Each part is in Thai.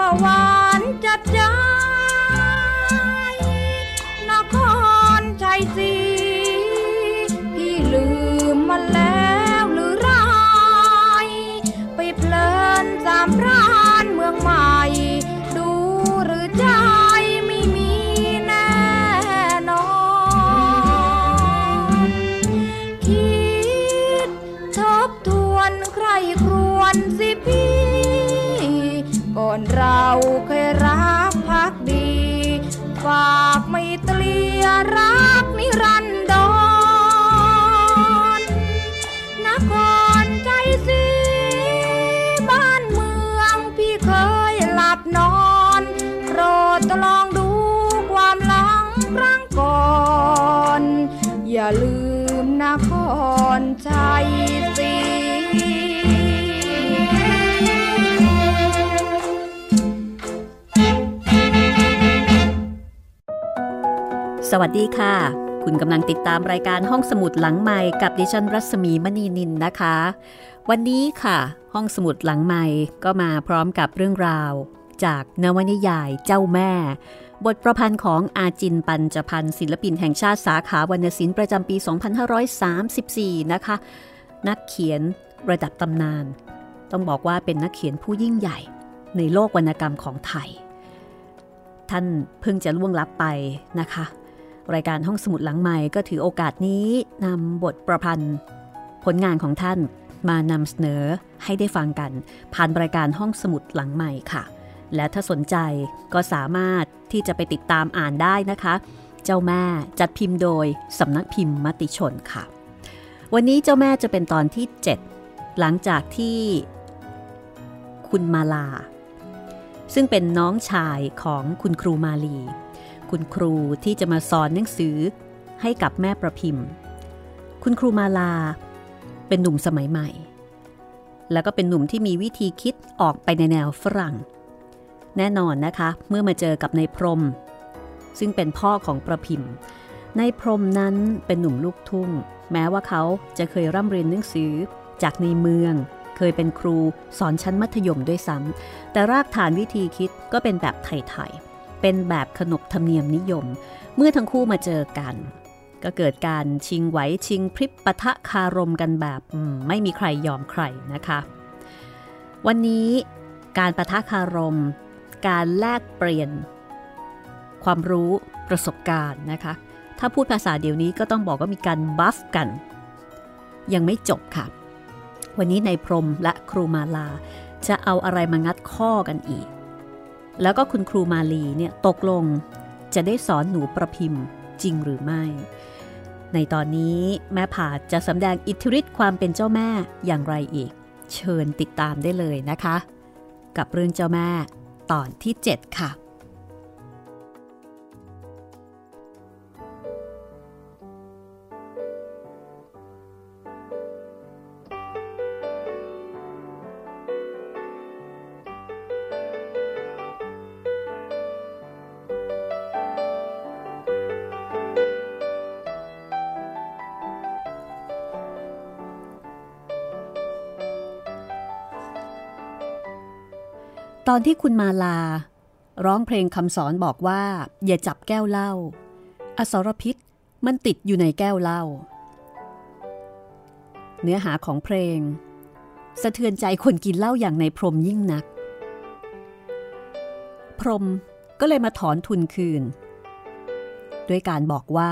ว่าหวานจัดจ้า สวัสดีค่ะ คุณกำลังติดตามรายการห้องสมุดหลังใหม่กับดิฉันรัศมีมณีนินนะคะ วันนี้ค่ะ ห้องสมุดหลังใหม่ก็มาพร้อมกับเรื่องราว จากนวนิยายเจ้าแม่ บทประพันธ์ของอาจินปัญจพันธ์ศิลปินแห่งชาติสาขาวรรณศิลป์ประจำปี 2534 นะคะ นักเขียนระดับตำนาน ต้องบอกว่าเป็นนักเขียนผู้ยิ่งใหญ่ ในโลกวรรณกรรมของไทย ท่านเพิ่งจะล่วงลับไปนะคะ รายการห้องสมุดหลังใหม่ก็ถือโอกาสนี้นำบทประพันธ์ ผลงานของท่านมานำเสนอให้ได้ฟังกัน ผ่านรายการห้องสมุดหลังใหม่ค่ะ และถ้าสนใจก็สามารถที่จะไปติดตามอ่านได้นะคะ เจ้าแม่จัดพิมพ์โดยสำนักพิมพ์มติชนค่ะ วันนี้เจ้าแม่จะเป็นตอนที่ 7 หลังจากที่คุณมาลา ซึ่งเป็นน้องชายของคุณครูมาลี คุณครูที่จะมาสอนหนังสือให้กับแม่ประพิมพ์ คุณครูมาลา เป็นหนุ่มสมัยใหม่ แล้วก็เป็นหนุ่มที่มีวิธีคิดออกไปในแนวฝรั่ง แน่นอนนะคะ เมื่อมาเจอกับนายพรม ซึ่งเป็นพ่อของประพิมพ์นายพรมนั้นเป็นหนุ่มลูกทุ่ง แม้ว่าเขาจะเคยร่ำเรียนหนังสือจากในเมือง เคยเป็นครูสอนชั้นมัธยมด้วยซ้ำแต่รากฐานวิธีคิดก็เป็นแบบไทยๆ เป็นแบบขนบธรรมเนียมนิยม เมื่อทั้งคู่มาเจอกัน ก็เกิดการชิงไหวชิงพริบปะทะคารมกันแบบไม่มีใครยอมใครนะคะ วันนี้การปะทะคารม การแลกเปลี่ยน ความรู้ประสบการณ์นะคะ ถ้าพูดภาษาเดี๋ยวนี้ก็ต้องบอกว่ามีการบัฟกัน ยังไม่จบค่ะ วันนี้นายพรมและครูมาลาจะเอาอะไรมางัดข้อกันอีก แล้วก็คุณครูมาลีเนี่ยตกลงจะได้สอนหนูประพิมพ์จริงหรือไม่ ในตอนนี้แม่ผาจะสำแดงอิทธิฤทธิ์ความเป็นเจ้าแม่อย่างไรอีก เชิญติดตามได้เลยนะคะ กับเรื่องเจ้าแม่ตอนที่ 7 ค่ะ ตอนที่คุณมาลา ร้องเพลงคำสอนบอกว่า อย่าจับแก้วเหล้าอสรพิษมันติดอยู่ในแก้วเหล้าเนื้อหาของเพลง สะเทือนใจคนกินเหล้าอย่างในพรมยิ่งนัก พรมก็เลยมาถอนทุนคืน ด้วยการบอกว่า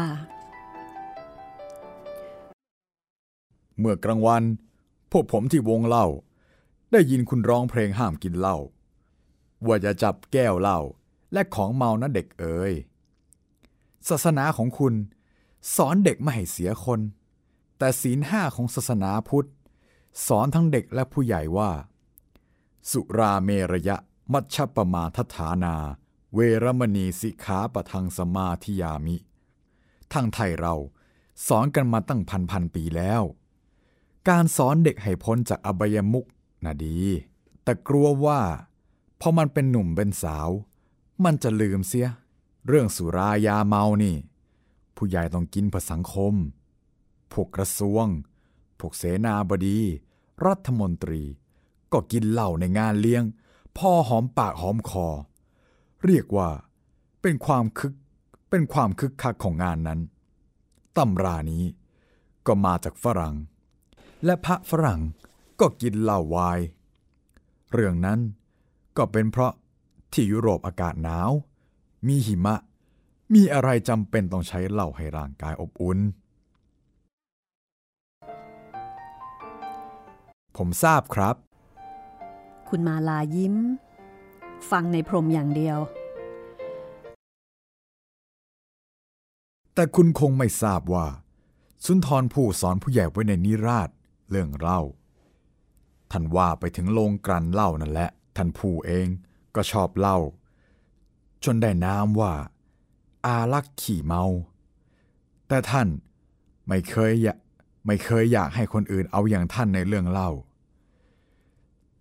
เมื่อกลางวัน พวกผมที่วงเหล้าได้ยินคุณร้องเพลงห้ามกินเหล้า ว่าจะจับแก้วเหล้าและของเมานะเด็กเอ๋ยศาสนาของคุณ สอนเด็กไม่ให้เสียคน แต่ศีลห้าของศาสนาพุทธ สอนทั้งเด็กและผู้ใหญ่ว่า สุราเมระยะมัชฌปมาทฐานา เวรมณีสิกขาปะทังสมาธิยามิ ทางไทยเราสอนกันมาตั้งพันพันปีแล้ว การสอนเด็กให้พ้นจากอบายมุกน่ะดี แต่กลัวว่า พอมันเป็นหนุ่มเป็นสาว มันจะลืมเสีย เรื่องสุรายาเมานี่ ผู้ใหญ่ต้องกินเพื่อสังคม พวกกระทรวง พวกเสนาบดี รัฐมนตรี ก็กินเหล้าในงานเลี้ยงพ่อหอมปากหอมคอ เรียกว่า เป็นความคึก เป็นความคึกคักของงานนั้นตำรานี้ก็มาจากฝรั่ง และพระฝรั่งก็กินเหล้าวาย เรื่องนั้น ก็เป็นเพราะที่ยุโรปอากาศหนาว มีหิมะ มีอะไรจำเป็นต้องใช้เหล้าให้ร่างกายอบอุ่น ผมทราบครับ คุณมาลายิ้ม ฟังในพรมอย่างเดียว แต่คุณคงไม่ทราบว่า สุนทรผู้สอนผู้ใหญ่ไว้ในนิราชเรื่องเหล้าท่านว่าไปถึงโรงกลั่นเหล้านั่นแหละ ท่านผู้เองก็ชอบเล้าจนได้นามว่า อารักษ์ขี่เมา แต่ท่านไม่เคยอยากไม่เคยอยากให้คนอื่นเอาอย่างท่านในเรื่องเล่า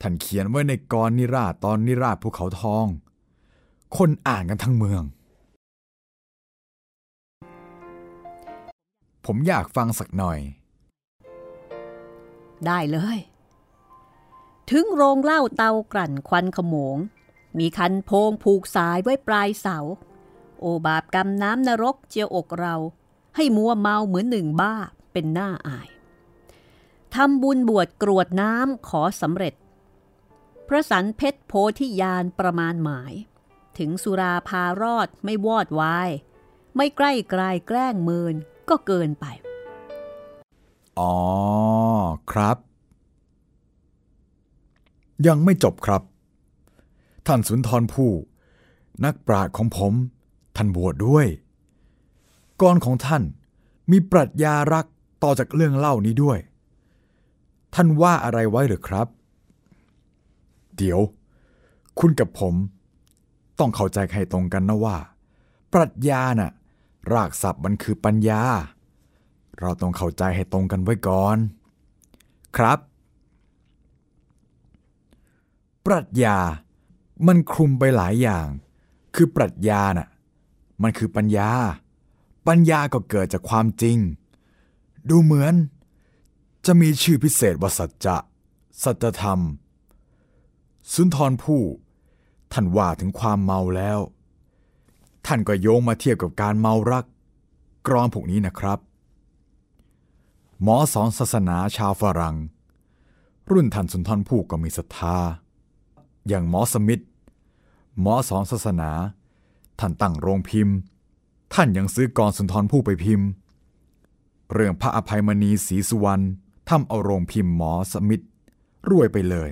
ท่านเขียนไว้ในกรนิราตอนนิราภูเขาทอง คนอ่านกันทั้งเมือง ผมอยากฟังสักหน่อย ได้เลย ถึงโรงเหล้าเตากลั่นควันขโมง มีคันโพงผูกสายไว้ปลายเสา โอบาปกรรมน้ำนรกเจียวอกเรา ให้มัวเมาเหมือนหนึ่งบ้าเป็นหน้าอายทำบุญบวชกรวดน้ำขอสำเร็จ พระสันเพชรโพธิยานประมาณหมาย ถึงสุราพารอดไม่วอดวาย ไม่ใกล้กลายแกล้งเมินก็เกินไป อ๋อ ครับ ยังไม่จบครับ ท่านสุนทรภู่นักปราชญ์ของผม ท่านบวชดด้วย กรของท่านมีปรัชญารักต่อจากเรื่องเล่านี้ด้วย ท่านว่าอะไรไว้หรือครับ เดี๋ยว คุณกับผม ต้องเข้าใจให้ตรงกันนะว่า ปรัชญาน่ะ รากศัพท์มันคือปัญญา เราต้องเข้าใจให้ตรงกันไว้ก่อน ครับ ปรัชญา มันคลุมไปหลายอย่าง คือปรัชญาน่ะ มันคือปัญญา ปัญญาก็เกิดจากความจริง ดูเหมือน จะมีชื่อพิเศษว่าสัจจะ สัจธรรม สุนทรภู่ท่านว่าถึงความเมาแล้ว ท่านก็โยงมาเทียบกับการเมารัก กรอนพวกนี้นะครับ หมอสอนศาสนาชาวฝรั่งรุ่นท่านสุนทรภู่ก็มีศรัทธา อย่างหมอสมิธหมอสอนศาสนา ท่านตั้งโรงพิมพ์ ท่านยังซื้อกรสุนทรภู่ไปพิมพ์ เรื่องพระอภัยมณีศรีสุวรรณทำเอาโรงพิมพ์หมอสมิธรวยไปเลย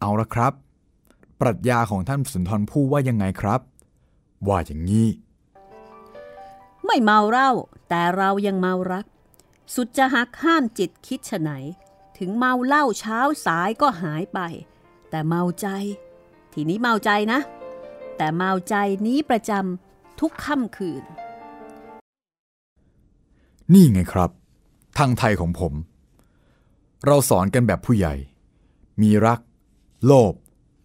เอาละครับ ปรัชญาของท่านสุนทรภู่ว่ายังไงครับ ว่าอย่างนี้ ไม่เมาเหล้าแต่เรายังเมารัก สุดจะหักห้ามจิตคิดฉไหน ถึงเมาเหล้าเช้าสายก็หายไป แต่เมาใจ ทีนี้เมาใจนะ แต่เมาใจนี้ประจำทุกค่ำคืน นี่ไงครับ ทางไทยของผม เราสอนกันแบบผู้ใหญ่ มีรัก โลภ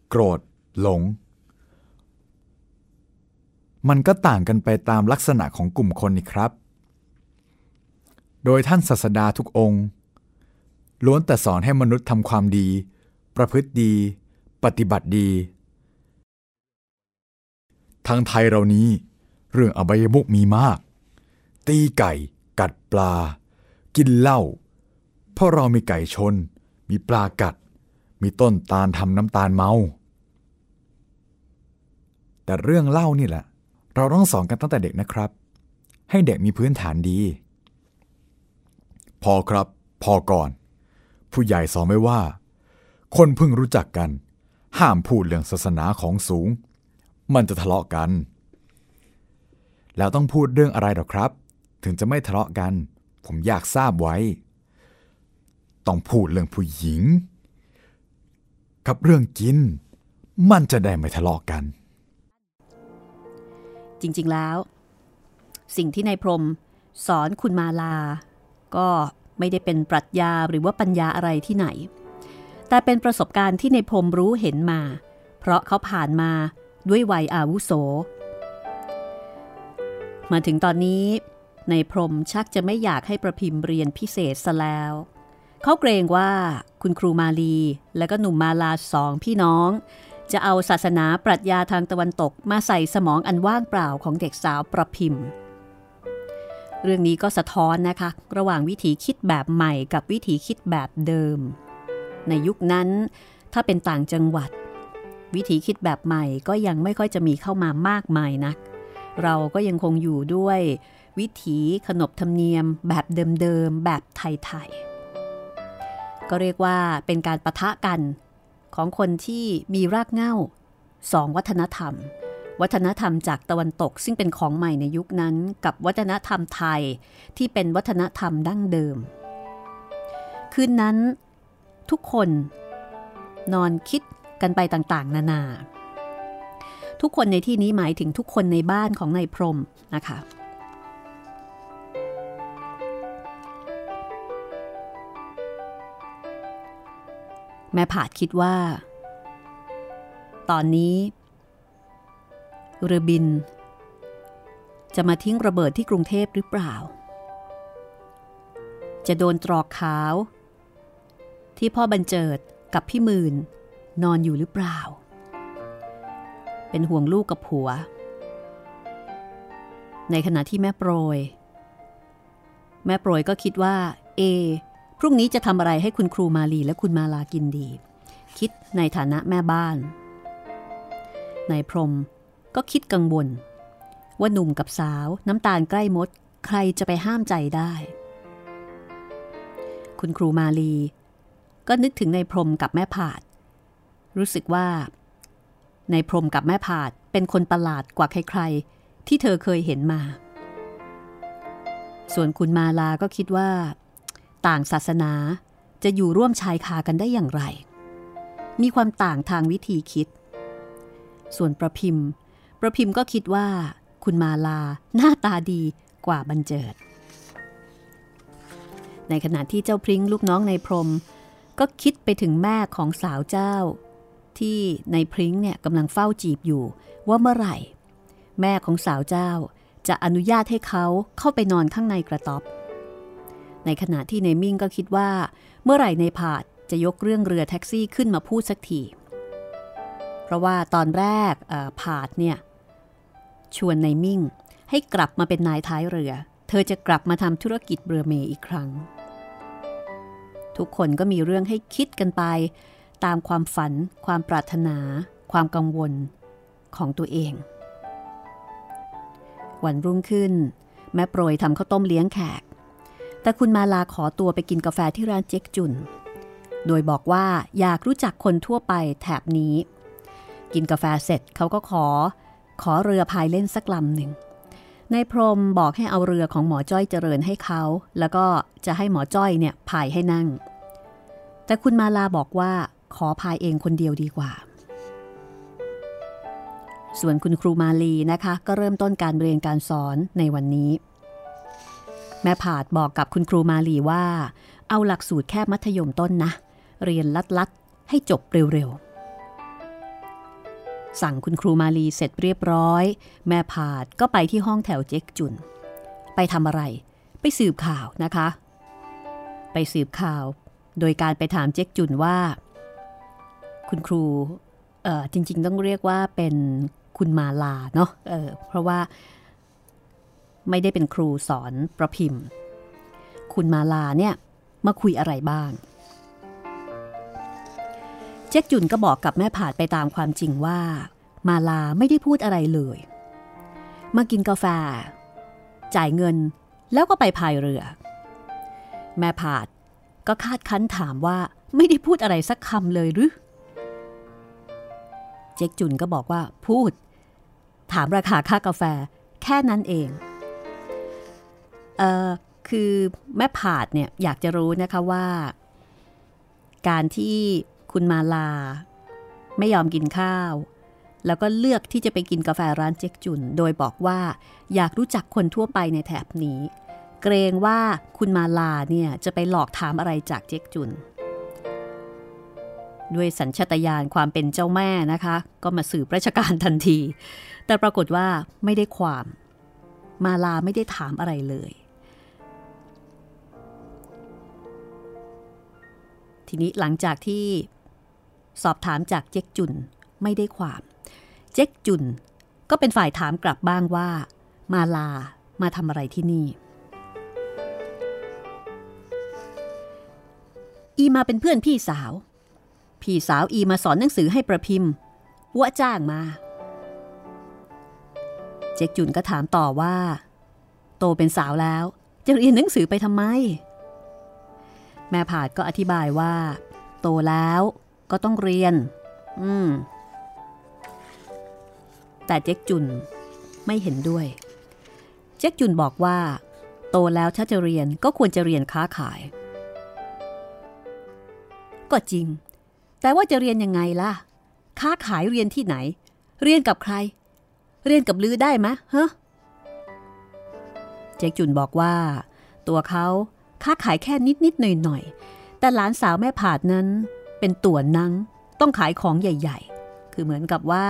โกรธ หลง มันก็ต่างกันไปตามลักษณะของกลุ่มคนนี่ครับ โดยท่านศาสดาทุกองค์ ล้วนแต่สอนให้มนุษย์ทำความดี ประพฤติดี ปฏิบัติดี ทางไทยเรานี้ เรื่องอบายมุกมีมาก ตีไก่ กัดปลา กินเหล้าเพราะเรามีไก่ชน มีปลากัด มีต้นตาลทำน้ำตาลเมา แต่เรื่องเล่านี่แหละ เราต้องสอนกันตั้งแต่เด็กนะครับ ให้เด็กมีพื้นฐานดี พอครับ พอก่อน ผู้ใหญ่สอนไว้ว่า คนเพิ่งรู้จักกัน ห้ามพูดเรื่องศาสนาของสูง มันจะทะเลาะกัน แล้วต้องพูดเรื่องอะไรหรอครับ ถึงจะไม่ทะเลาะกัน ผมอยากทราบไว้ ต้องพูดเรื่องผู้หญิง กับเรื่องกิน มันจะได้ไม่ทะเลาะกัน จริงๆแล้ว สิ่งที่นายพรมสอนคุณมาลา ก็ ไม่ได้เป็นปรัชญาหรือว่าปัญญาอะไรที่ไหน แต่เป็นประสบการณ์ที่ในพรมรู้เห็นมา เพราะเขาผ่านมาด้วยวัยอาวุโส มาถึงตอนนี้ ในพรมชักจะไม่อยากให้ประพิมพ์เรียนพิเศษซะแล้ว เขาเกรงว่าคุณครูมาลี และก็หนุ่มมาลาสองพี่น้อง จะเอาศาสนาปรัชญาทางตะวันตกมาใส่สมองอันว่างเปล่าของเด็กสาวประพิมพ์ เรื่องนี้ก็สะท้อนนะคะ ระหว่างวิธีคิดแบบใหม่กับวิธีคิดแบบเดิม ในยุคนั้น ถ้าเป็นต่างจังหวัด วิธีคิดแบบใหม่ก็ยังไม่ค่อยจะมีเข้ามามากมายนัก เราก็ยังคงอยู่ด้วย วิถีขนบธรรมเนียม แบบเดิมๆแบบไทยๆก็เรียกว่าเป็นการประทะกันของคนที่มีรากเหง้าสองวัฒนธรรม วัฒนธรรมจากตะวันตก ซึ่งเป็นของใหม่ในยุคนั้น กับวัฒนธรรมไทยที่เป็นวัฒนธรรมดั้งเดิม คืนนั้น ทุกคนนอนคิดกันไปต่างๆ นานา ทุกคนในที่นี้หมายถึงทุกคนในบ้านของนายพรหมนะคะแม่ผาดคิดว่า ตอนนี้ เรือบิน จะมาทิ้งระเบิดที่กรุงเทพหรือเปล่า จะโดนตรอกขาว ที่พ่อบรรเจิดกับพี่มื่นนอนอยู่หรือเปล่า เป็นห่วงลูกกับผัว ในขณะที่แม่โปรย แม่โปรยก็คิดว่า เอ พรุ่งนี้จะทำอะไรให้คุณครูมาลีและคุณมาลากินดี คิดในฐานะแม่บ้านนายพรม ก็คิดกังวล ว่าหนุ่มกับสาวน้ำตาลใกล้มด ใครจะไปห้ามใจได้ คุณครูมาลี ก็นึกถึงในพรมกับแม่ผาด รู้สึกว่า ในพรมกับแม่ผาดเป็นคนประหลาดกว่าใครๆ ที่เธอเคยเห็นมา ส่วนคุณมาลาก็คิดว่า ต่างศาสนาจะอยู่ร่วมชายคากันได้อย่างไร มีความต่างทางวิธีคิด ส่วนประพิมพ์ ประพิมพ์ก็คิดว่า คุณมาลาหน้าตาดีกว่าบันเจิด ในขณะที่เจ้าพริ้งลูกน้องในพรม ก็คิดไปถึงแม่ของสาวเจ้า ที่ในพริ้งเนี่ยกำลังเฝ้าจีบอยู่ ว่าเมื่อไหร่ แม่ของสาวเจ้าจะอนุญาตให้เขาเข้าไปนอนข้างในกระต๊อบ ในขณะที่ในมิ่งก็คิดว่า เมื่อไหร่ในผาดจะยกเรื่องเรือแท็กซี่ขึ้นมาพูดสักที เพราะว่าตอนแรกผาดเนี่ย ชวนในมิ่ง ให้กลับมาเป็นนายท้ายเรือ เธอจะกลับมาทำธุรกิจเรือเมอีกครั้ง ทุกคนก็มีเรื่องให้คิดกันไป ตามความฝัน ความปรารถนา ความกังวลของตัวเอง วันรุ่งขึ้น แม่โปรยทำข้าวต้มเลี้ยงแขก แต่แต่คุณมาลาขอตัวไปกินกาแฟที่ร้านเจ๊กจุน โดยบอกว่าอยากรู้จักคนทั่วไปแถบนี้ กินกาแฟเสร็จเขาก็ขอ ขอเรือพายเล่นสักลำหนึ่งนายพรมบอกให้เอาเรือของหมอจ้อยเจริญให้เขา แล้วก็จะให้หมอจ้อยเนี่ยพายให้นั่ง แต่คุณมาลาบอกว่าขอพายเองคนเดียวดีกว่า ส่วนคุณครูมาลีนะคะ ก็เริ่มต้นการเรียนการสอนในวันนี้ แม่ผาดบอกกับคุณครูมาลีว่า เอาหลักสูตรแค่มัธยมต้นนะ เรียนลัดๆให้จบเร็วๆ สั่งคุณครูมาลีเสร็จเรียบร้อย แม่ผาดก็ไปที่ห้องแถวเจ๊กจุน ไปทำอะไร ไปสืบข่าวนะคะ ไปสืบข่าว โดยการไปถามเจ๊กจุนว่า คุณครูเออจริง ๆ ต้องเรียกว่าเป็นคุณมาลาเนาะเออเพราะว่าไม่ได้เป็นครูสอนประพิมพ์ คุณมาลาเนี่ยมาคุยอะไรบ้าง เจ๊กจุนก็บอกกับแม่ผาดไปตามความจริงว่า มาลาไม่ได้พูดอะไรเลย มากินกาแฟ จ่ายเงินแล้วก็ไปพายเรือ แม่ผาดก็คาดคั้นถามว่าไม่ได้พูดอะไรสักคำเลยหรือเจ๊กจุนก็บอกว่าพูด ถามราคาค่ากาแฟแค่นั้นเองเออคือแม่ผาดเนี่ยอยากจะรู้นะคะว่า การที่ คุณมาลา ไม่ยอมกินข้าว แล้วก็เลือกที่จะไปกินกาแฟร้านเจ๊กจุน โดยบอกว่าอยากรู้จักคนทั่วไปในแถบนี้ เกรงว่าคุณมาลาเนี่ยจะไปหลอกถามอะไรจากเจ๊กจุน ด้วยสัญชตาตญาณความเป็นเจ้าแม่นะคะ ก็มาสืบราชการทันที แต่ปรากฏว่าไม่ได้ความ มาลาไม่ได้ถามอะไรเลยทีนี้หลังจากที่ สอบถามจากเจ๊กจุนไม่ได้ความ เจ๊กจุนก็เป็นฝ่ายถามกลับบ้างว่า มาลามาทำอะไรที่นี่ อีมาเป็นเพื่อนพี่สาว พี่สาวอีมาสอนหนังสือให้ประพิมพ์วัวจ้างมา เจ๊กจุนก็ถามต่อว่า โตเป็นสาวแล้ว จะเรียนหนังสือไปทำไม แม่ผาดก็อธิบายว่า โตแล้ว ก็ต้องเรียน อืม แต่เจ๊กจุนไม่เห็นด้วย เจ๊กจุนบอกว่า โตแล้วถ้าจะเรียนก็ควรจะเรียนค้าขาย ก็จริง แต่ว่าจะเรียนยังไงล่ะ ค้าขายเรียนที่ไหน เรียนกับใคร เรียนกับลือได้ไหมฮะเจ๊กจุนบอกว่า ตัวเขาค้าขายแค่นิดนิดหน่อยหน่อยแต่หลานสาวแม่ผาดนั้น เป็นตัวนังต้องขายของใหญ่ ๆ คือเหมือนกับว่า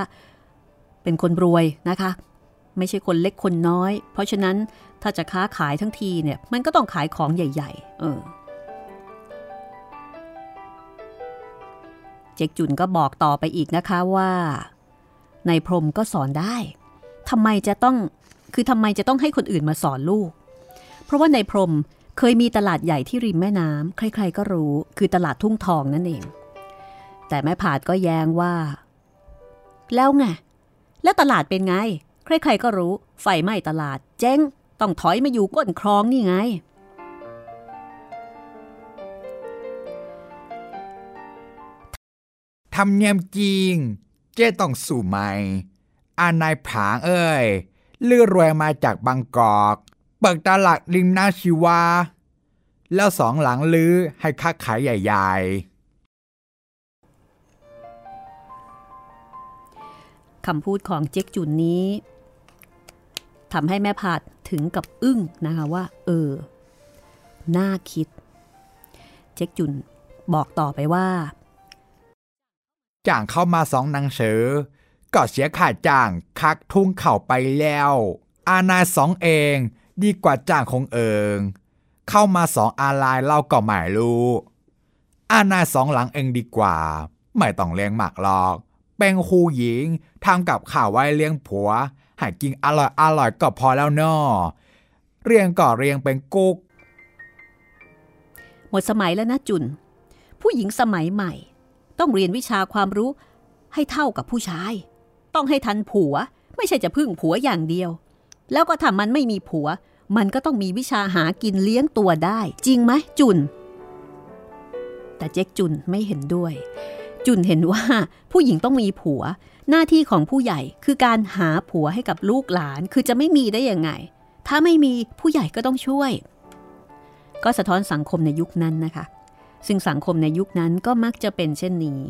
เป็นคนรวยนะคะ ไม่ใช่คนเล็กคนน้อย เพราะฉะนั้นถ้าจะค้าขายทั้งทีเนี่ยมันก็ต้องขายของใหญ่ ๆ เออเจ๊กจุนก็บอกต่อไปอีกนะคะว่าในพรมก็สอนได้ทำไมจะต้องคือทำไมจะต้องให้คนอื่นมาสอนลูก เพราะว่าในพรมเคยมีตลาดใหญ่ที่ริมแม่น้ำใครๆก็รู้ คือตลาดทุ่งทองนั่นเอง แต่แม่ผาดก็แย้งว่า แล้วไง แล้วตลาดเป็นไง ใครๆก็รู้ ไฟไหม้ตลาด เจ๊ง ต้องถอยมาอยู่ก้นคลองนี่ไง ทำเนียมจริง เจ้ต้องสู่ใหม่ อานายผางเอ้ยเลือรวยมาจากบางกอก เปิดตลาดริมนาชีวา แล้วสองหลังลือให้ค้าขายใหญ่ คำพูดของเจ๊กจุนนี้ทำให้แม่ผาดถึงกับอึ้งนะคะว่า เออ น่าคิด เจ๊กจุนบอกต่อไปว่า จ้างเข้ามาสองนางเสือก็เสียค่าจ้างคักทุ่งเข่าไปแล้ว อานายสองเองดีกว่าจ้างคงเอิง เข้ามาสองอาลายเล่าก็ไม่รู้อานายสองหลังเองดีกว่า ไม่ต้องเลี้ยงหมากหรอก เป็นครูหญิงทำกับข่าวไว้เลี้ยงผัวให้กินอร่อยอร่อยก็พอแล้วนอเรียงก็เรียงเป็นกุ๊กหมดสมัยแล้วนะจุน ผู้หญิงสมัยใหม่ ต้องเรียนวิชาความรู้ให้เท่ากับผู้ชาย ต้องให้ทันผัว ไม่ใช่จะพึ่งผัวอย่างเดียว แล้วก็ถ้ามันไม่มีผัว มันก็ต้องมีวิชาหากินเลี้ยงตัวได้ จริงไหมจุน แต่เจ๊กจุนไม่เห็นด้วย จุนเห็นว่าผู้หญิงต้องมีผัว หน้าที่ของผู้ใหญ่คือการหาผัวให้กับลูกหลานคือจะไม่มีได้ยังไง ถ้าไม่มีผู้ใหญ่ก็ต้องช่วย ก็สะท้อนสังคมในยุคนั้นนะคะ ซึ่งสังคมในยุคนั้นก็มักจะเป็นเช่นนี้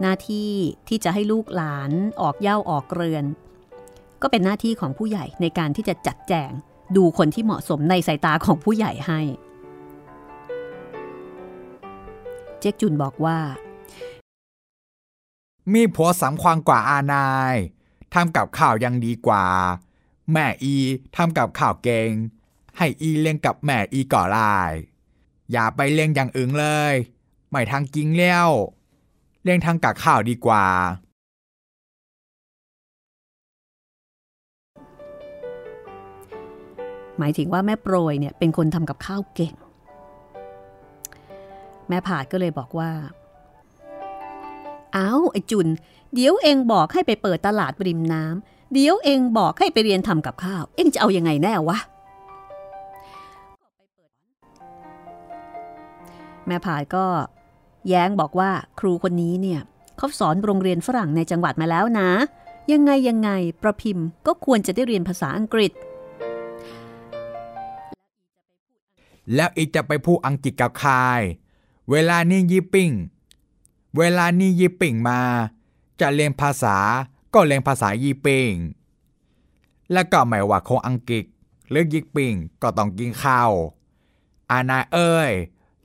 หน้าที่ที่จะให้ลูกหลานออกเย่าออกเรือน ก็เป็นหน้าที่ของผู้ใหญ่ในการที่จะจัดแจง ดูคนที่เหมาะสมในสายตาของผู้ใหญ่ให้ เจ๊กจุนบอกว่า มีผัวสำคัญกว่าอานายทำกับข้าวยังดีกว่า แม่อีทำกับข้าวเก่ง ให้อีเลี้ยงกับแม่อีก่อลาย อย่าไปเลี้ยงอย่างอื่นเลย ไม่ทางกิงเลี้ยวเลี้ยงทางกับข้าวดีกว่า หมายถึงว่าแม่โปรยเนี่ยเป็นคนทำกับข้าวเก่ง แม่ผาดก็เลยบอกว่า อาไอจุน เดี๋ยวเองบอกให้ไปเปิดตลาดริมน้ำเดี๋ยวเองบอกให้ไปเรียนทำกับข้าว เองจะเอายังไงแน่วะแม่ผาดก็แย้งบอกว่าครูคนนี้เนี่ยเขาสอนโรงเรียนฝรั่งในจังหวัดมาแล้วนะ ยังไงยังไงประพิมพ์ก็ควรจะได้เรียนภาษาอังกฤษ แล้วอีจะไปพูดอังกฤษกับใครเวลานี่ยิปปิ้ง เวลานี่ยิปปิ้งมา จะเรียนภาษาก็เรียนภาษายิปปิ้งแล้วก็ไม่ว่าคงอังกฤษหรือยิปปิ้งก็ต้องกินข้าวอานาเอ้ย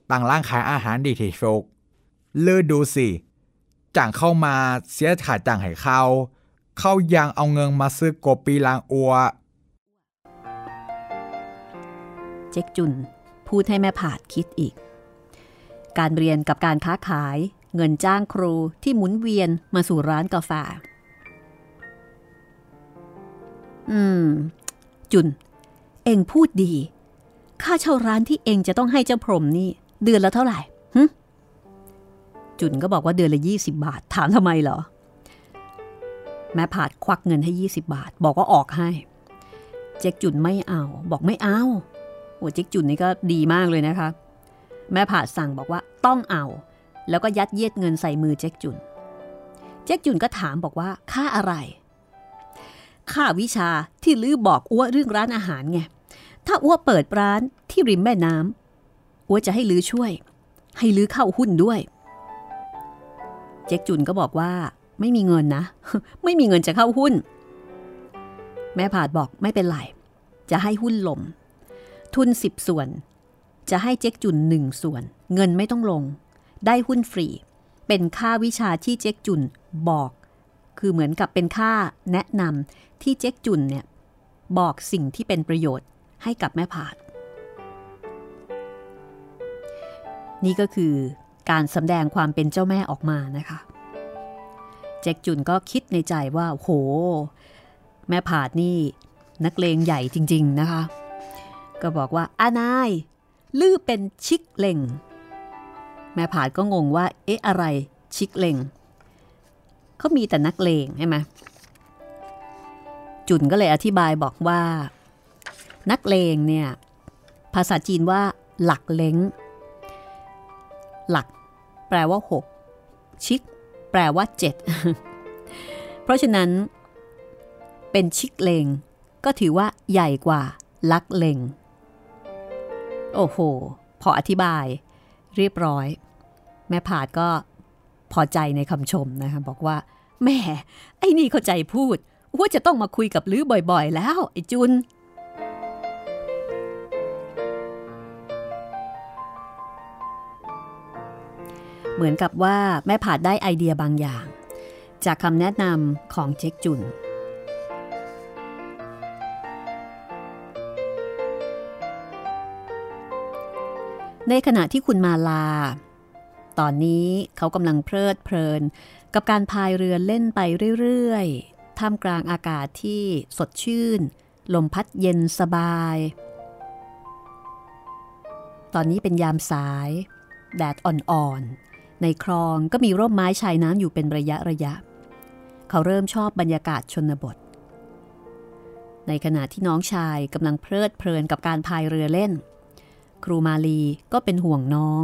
ตั้งร้านขายอาหารดีที่สุดเลือดูสิจ่างเข้ามาเสียขาดจ่างให้เขา เขายังเอาเงินมาซื้อกบปีลางอัว เจ๊กจุนพูดให้แม่ผาดคิดอีก การเรียนกับการค้าขาย เงินจ้างครูที่หมุนเวียนมาสู่ร้านกาแฟ อืม จุน เองพูดดี ค่าเช่าร้านที่เองจะต้องให้เจ้าพรมนี่ เดือนละเท่าไหร่หึจุนก็บอกว่าเดือนละ 20 บาท ถามทำไมเหรอ แม่ผาดควักเงินให้ 20 บาท บอกว่าออกให้ เจ๊กจุนไม่เอา บอกไม่เอาโอ้เจ๊กจุนนี่ก็ดีมากเลยนะคะ แม่ผาดสั่งบอกว่าต้องเอา แล้วก็ยัดเยียดเงินใส่มือเจ๊กจุน เจ๊กจุนก็ถามบอกว่าค่าอะไร ค่าวิชาที่ลือบอกอ้วเรื่องร้านอาหารไง ถ้าอ้วเปิดร้านที่ริมแม่น้ำอ้วจะให้ลือช่วย ให้ลือเข้าหุ้นด้วย เจ๊กจุนก็บอกว่าไม่มีเงินนะ ไม่มีเงินจะเข้าหุ้น แม่ผาดบอกไม่เป็นไร จะให้หุ้นลม ทุนสิบส่วน จะให้เจ๊กจุนหนึ่งส่วน เงินไม่ต้องลง ได้หุ้นฟรี เป็นค่าวิชาที่เจ๊กจุนบอก คือเหมือนกับเป็นค่าแนะนำที่เจ๊กจุนเนี่ยบอกสิ่งที่เป็นประโยชน์ให้กับแม่ผาด นี่ก็คือการสำแดงความเป็นเจ้าแม่ออกมานะคะ เจ๊กจุนก็คิดในใจว่าโห แม่ผาดนี่นักเลงใหญ่จริง ๆนะคะ ก็บอกว่า อานาย ลือเป็นชิกเลง แม่ผาดก็งงว่า เอ๊ะอะไรชิกเลงเขามีแต่นักเลงใช่ไหมจุนก็เลยอธิบายบอกว่า นักเลงเนี่ย ภาษาจีนว่าหลักเล้ง หลัก แปลว่า 6 ชิก แปลว่า 7 เพราะฉะนั้น เป็นชิกเลง ก็ถือว่าใหญ่กว่าลักเลง โอ้โห พออธิบาย เรียบร้อย แม่ผาดก็พอใจในคำชมนะคะบอกว่าแม่ไอ้นี่เข้าใจพูดว่าจะต้องมาคุยกับลือบ่อยๆ แล้ว ไอ้จุน เหมือนกับว่าแม่ผาดได้ไอเดียบางอย่าง จากคำแนะนำของเจ๊กจุน ในขณะที่คุณมาลา ตอนนี้เขากำลังเพลิดเพลิน กับการพายเรือเล่นไปเรื่อยๆ ท่ามกลางอากาศที่สดชื่น ลมพัดเย็นสบาย ตอนนี้เป็นยามสาย แดดอ่อนๆ ในคลองก็มีร่มไม้ชายน้ำอยู่เป็นระยะระยะ เขาเริ่มชอบบรรยากาศชนบท ในขณะที่น้องชายกำลังเพลิดเพลินกับการพายเรือเล่น ครูมาลีก็เป็นห่วงน้อง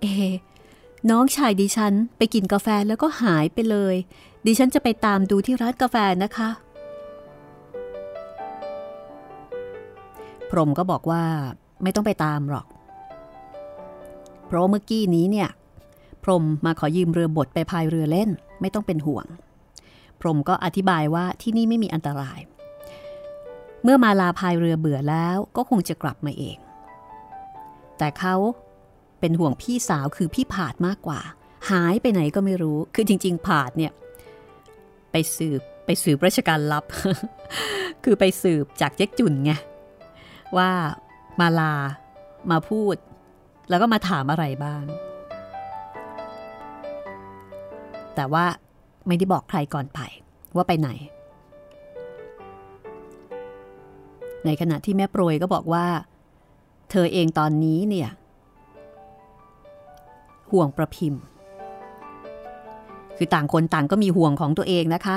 เอ น้องชายดิฉันไปกินกาแฟแล้วก็หายไปเลย ดิฉันจะไปตามดูที่ร้านกาแฟนะคะ พรมก็บอกว่าไม่ต้องไปตามหรอก เพราะเมื่อกี้นี้เนี่ย พรมมาขอยืมเรือบดไปพายเรือเล่น ไม่ต้องเป็นห่วง พรมก็อธิบายว่าที่นี่ไม่มีอันตราย เมื่อมาลาพายเรือเบื่อแล้วก็คงจะกลับมาเอง แต่เขาเป็นห่วงพี่สาวคือพี่ผาดมากกว่า หายไปไหนก็ไม่รู้ คือจริง ๆ ผาดเนี่ย ไปสืบไปสืบราชการลับ คือไปสืบจากเจ๊กจุนไงว่ามาลามาพูด แล้วก็มาถามอะไรบ้าง แต่ว่าไม่ได้บอกใครก่อนไปว่าไปไหน ในขณะที่แม่โปรยก็บอกว่า เธอเองตอนนี้เนี่ย ห่วงประพิมพ์ คือต่างคนต่างก็มีห่วงของตัวเองนะคะ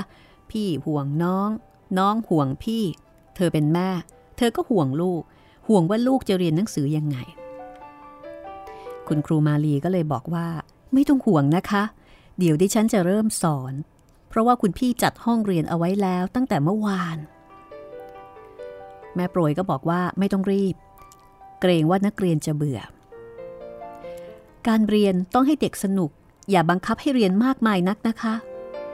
พี่ห่วงน้อง น้องห่วงพี่ เธอเป็นแม่ เธอก็ห่วงลูก ห่วงว่าลูกจะเรียนหนังสือยังไง คุณครูมาลีก็เลยบอกว่า ไม่ต้องห่วงนะคะ เดี๋ยวดิฉันจะเริ่มสอน เพราะว่าคุณพี่จัดห้องเรียนเอาไว้แล้วตั้งแต่เมื่อวาน แม่โปรยก็บอกว่าไม่ต้องรีบ เกรงว่านักเรียนจะเบื่อ การเรียนต้องให้เด็กสนุก อย่าบังคับให้เรียนมากมายนักนะคะ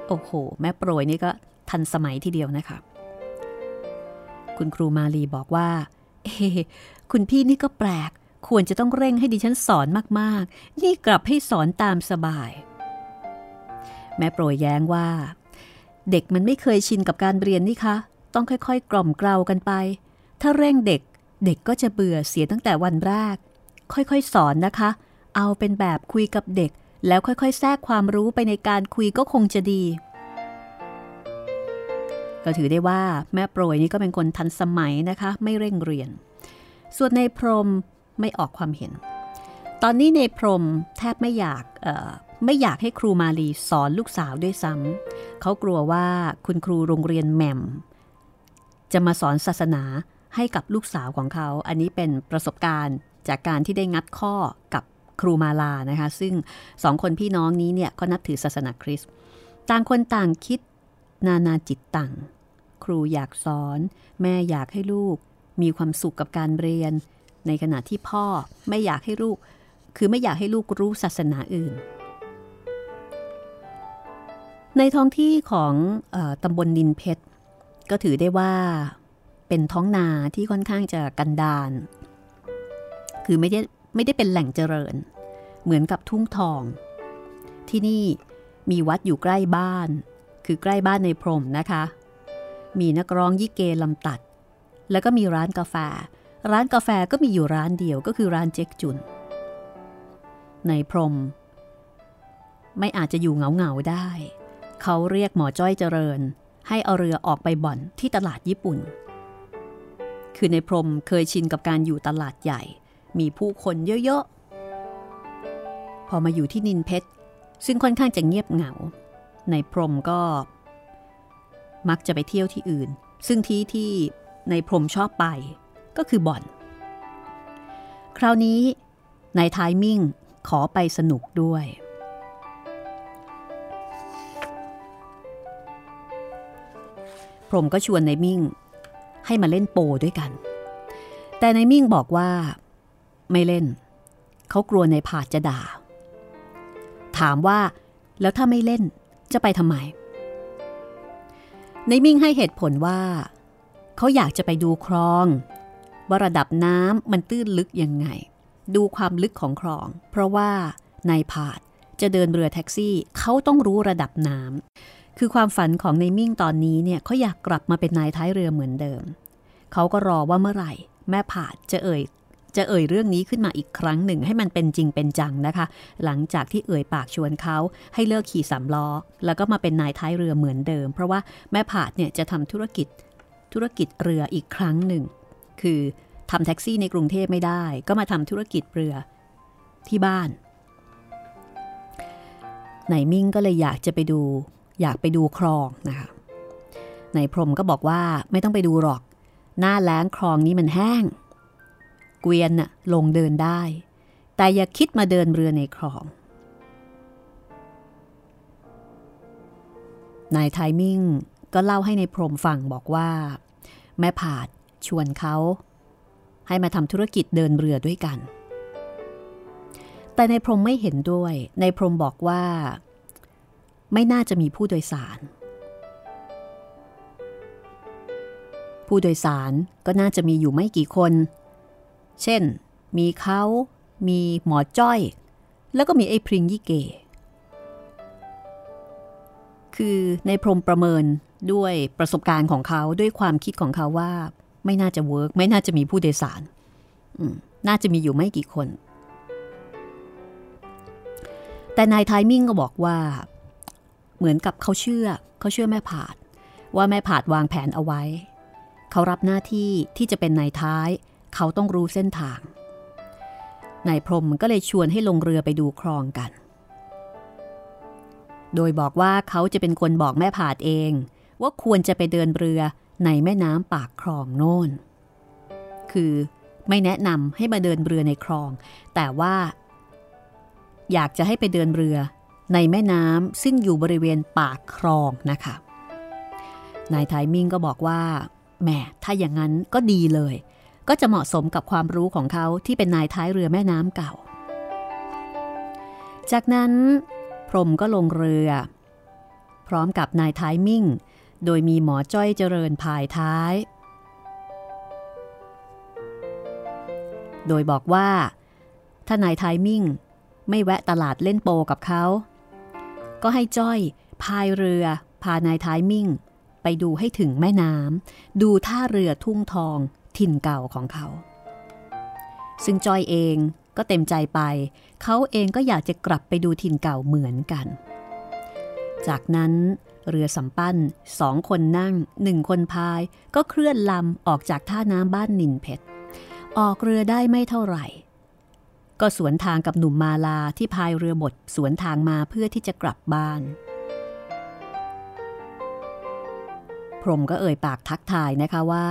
โอ้โห แม่โปรยนี่ก็ทันสมัยทีเดียวนะคะ คุณครูมาลีบอกว่า เอ คุณพี่นี่ก็แปลก ควรจะต้องเร่งให้ดิฉันสอนมากๆ นี่กลับให้สอนตามสบาย แม่โปรยแย้งว่า เด็กมันไม่เคยชินกับการเรียนนี่คะต้องค่อยๆ กล่อมเกลากันไป ถ้าเร่งเด็กเด็กก็จะเบื่อเสียตั้งแต่วันแรก ค่อยๆ สอนนะคะ เอาเป็นแบบคุยกับเด็ก แล้วค่อยๆ แทรกความรู้ไปในการคุยก็คงจะดี ก็ถือได้ว่าแม่โปรยนี่ก็เป็นคนทันสมัยนะคะ ไม่เร่งเรียน ส่วนในพรมไม่ออกความเห็น ตอนนี้ในพรมแทบไม่อยากไม่อยากให้ครูมาลีสอนลูกสาวด้วยซ้ำเขากลัวว่าคุณครูโรงเรียนแหม่ม จะมาสอนศาสนา ให้กับลูกสาวของเขา อันนี้เป็นประสบการณ์จากการที่ได้งัดข้อกับครูมาลานะคะ ซึ่งสองคนพี่น้องนี้เนี่ยก็นับถือศาสนาคริสต์ต่างคนต่างคิดนานาจิตตังครูอยากสอน แม่อยากให้ลูก มีความสุขกับการเรียน ในขณะที่พ่อไม่อยากให้ลูก คือไม่อยากให้ลูกรู้ศาสนาอื่น ในท้องที่ของอตำบลนินเพชร ก็ถือได้ว่า เป็นท้องนาที่ค่อนข้างจะกันดานคือไม่ได้ไม่ได้เป็นแหล่งเจริญ เหมือนกับทุ่งทอง ที่นี่มีวัดอยู่ใกล้บ้าน คือใกล้บ้านในพรมนะคะ มีนักร้องยิเกลำตัด แล้วก็มีร้านกาแฟ ร้านกาแฟก็มีอยู่ร้านเดียวก็คือร้านเจ๊กจุน ในพรม ไม่อาจจะอยู่เหงาๆได้ เขาเรียกหมอจ้อยเจริญ ให้เอาเรือออกไปบ่อนที่ตลาดญี่ปุ่น คือในพรมเคยชินกับการอยู่ตลาดใหญ่ มีผู้คนเยอะๆ พอมาอยู่ที่นินเพชร ซึ่งค่อนข้างจะเงียบเหงา ในพรมก็ มักจะไปเที่ยวที่อื่น ซึ่งที่ที่ในพรมชอบไปก็คือบ่อน คราวนี้นายทายมิ่งขอไปสนุกด้วย พรมก็ชวนนายมิ่ง ให้มาเล่นโปด้วยกัน แต่นายมิ่งบอกว่า ไม่เล่น เขากลัวนายผาดจะด่า ถามว่าแล้วถ้าไม่เล่นจะไปทำไมนายมิ่งให้เหตุผลว่า เขาอยากจะไปดูคลอง ว่าระดับน้ำมันตื้นลึกยังไง ดูความลึกของคลอง เพราะว่านายผาดจะเดินเรือแท็กซี่เขาต้องรู้ระดับน้ำ คือความฝันของนมิ่งตอนนี้เนี่ยเขาอยากกลับมาเป็นนายท้ายเรือเหมือนเดิม เขาก็รอว่าเมื่อไหร่ แม่ผาดจะเอ่ย จะเอ่ยเรื่องนี้ขึ้นมาอีกครั้งหนึ่งให้มันเป็นจริงเป็นจังนะคะ หลังจากที่เอ่ยปากชวนเขาให้เลิกขี่สามล้อ แล้วก็มาเป็นนายท้ายเรือเหมือนเดิม เพราะว่าแม่ผาดเนี่ยจะทำธุรกิจธุรกิจเรืออีกครั้งหนึ่ง คือทำแท็กซี่ในกรุงเทพไม่ได้ ก็มาทำธุรกิจเรือที่บ้าน ไหนมิ่งก็เลยอยากจะไปดู อยากไปดูคลองนะคะนายพรมก็บอกว่าไม่ต้องไปดูหรอก หน้าแล้งคลองนี้มันแห้ง เกวียนน่ะลงเดินได้ แต่อย่าคิดมาเดินเรือในคลอง นายไทมิ่งก็เล่าให้ในายพรมฟังบอกว่า แม่ผาดชวนเขาให้มาทำธุรกิจเดินเรือด้วยกัน แต่ในายพรมไม่เห็นด้วย ในายพรมบอกว่า ไม่น่าจะมีผู้โดยสาร ผู้โดยสารก็น่าจะมีอยู่ไม่กี่คน เช่น มีเขา มีหมอจ้อย แล้วก็มีไอ้พริงยี่เก คือในพรมประเมินด้วยประสบการณ์ของเขาด้วยความคิดของเขาว่า ไม่น่าจะ work ไม่น่าจะมีผู้โดยสาร น่าจะมีอยู่ไม่กี่คน แต่นายไทมิ่งก็บอกว่า เหมือนกับเขาเชื่อเขาเชื่อแม่ผาด ว่าแม่ผาดวางแผนเอาไว้ เขารับหน้าที่ที่จะเป็นนายท้าย เขาต้องรู้เส้นทางนายพรมก็เลยชวนให้ลงเรือไปดูคลองกัน โดยบอกว่าเขาจะเป็นคนบอกแม่ผาดเอง ว่าควรจะไปเดินเรือในแม่น้ำปากคลองโน่น คือไม่แนะนำให้มาเดินเรือในคลอง แต่ว่า อยากจะให้ไปเดินเรือ ในแม่น้ำซึ่งอยู่บริเวณปากคลองนะคะ นายไทมิงก็บอกว่าแหมถ้าอย่างนั้นก็ดีเลย ก็จะเหมาะสมกับความรู้ของเขาที่เป็นนายท้ายเรือแม่น้ำเก่า จากนั้นพรมก็ลงเรือ พร้อมกับนายท้ายมิ่ง โดยมีหมอจ้อยเจริญภายท้าย โดยบอกว่า ถ้านายท้ายมิ่ง ไม่แวะตลาดเล่นโปกับเขา ก็ให้จ้อยพายเรือ พานายท้ายมิ่ง ไปดูให้ถึงแม่น้ำดูท่าเรือทุ่งทองถิ่นเก่าของเขา ซึ่งจอยเองก็เต็มใจไป เขาเองก็อยากจะกลับไปดูถิ่นเก่าเหมือนกัน จากนั้นเรือสำปั้นสองคนนั่งหนึ่งคนพาย ก็เคลื่อนลำออกจากท่าน้ำบ้านนินเพชรออกเรือได้ไม่เท่าไหร่ ก็สวนทางกับหนุ่มมาลาที่พายเรือบดสวนทางมาเพื่อที่จะกลับบ้าน พรมก็เอ่ยปากทักทายนะคะว่า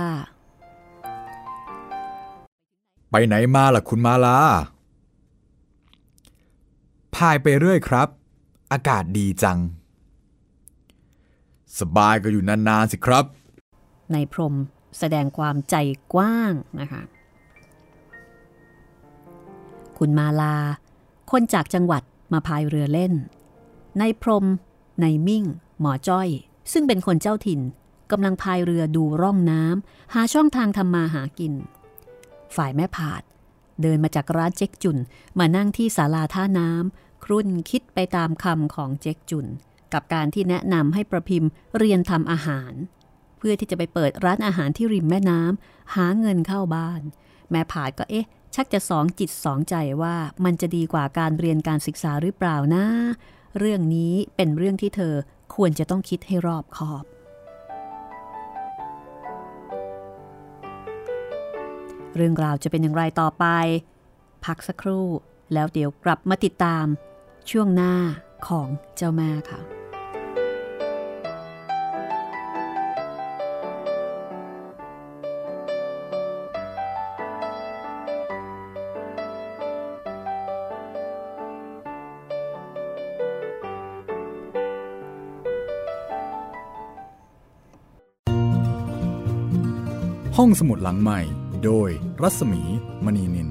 ไปไหนมาล่ะคุณมาลา พายไปเรื่อยครับ อากาศดีจัง สบายก็อยู่นานๆสิครับ ในพรมแสดงความใจกว้างนะคะ คุณมาลา คนจากจังหวัดมาพายเรือเล่น ในพรม ในมิ่ง หมอจ้อย ซึ่งเป็นคนเจ้าถิ่นกำลังพายเรือดูร่องน้ำหาช่องทางทำมาหากิน ฝ่ายแม่ผาด เดินมาจากร้านเจ๊กจุนมานั่งที่ศาลาท่าน้ำครุ่นคิดไปตามคำของเจ๊กจุน กับการที่แนะนำให้ประพิมพ์เรียนทำอาหาร เพื่อที่จะไปเปิดร้านอาหารที่ริมแม่น้ำหาเงินเข้าบ้าน แม่ผาดก็เอ๊ะ ชักจะสองจิตสองใจว่ามันจะดีกว่าการเรียนการศึกษาหรือเปล่านะ เรื่องนี้เป็นเรื่องที่เธอควรจะต้องคิดให้รอบคอบ เรื่องราวจะเป็นอย่างไรต่อไป พักสักครู่ แล้วเดี๋ยวกลับมาติดตามช่วงหน้าของเจ้าแม่ค่ะ ห้องสมุดหลังใหม่ โดยรัศมีมณีนิน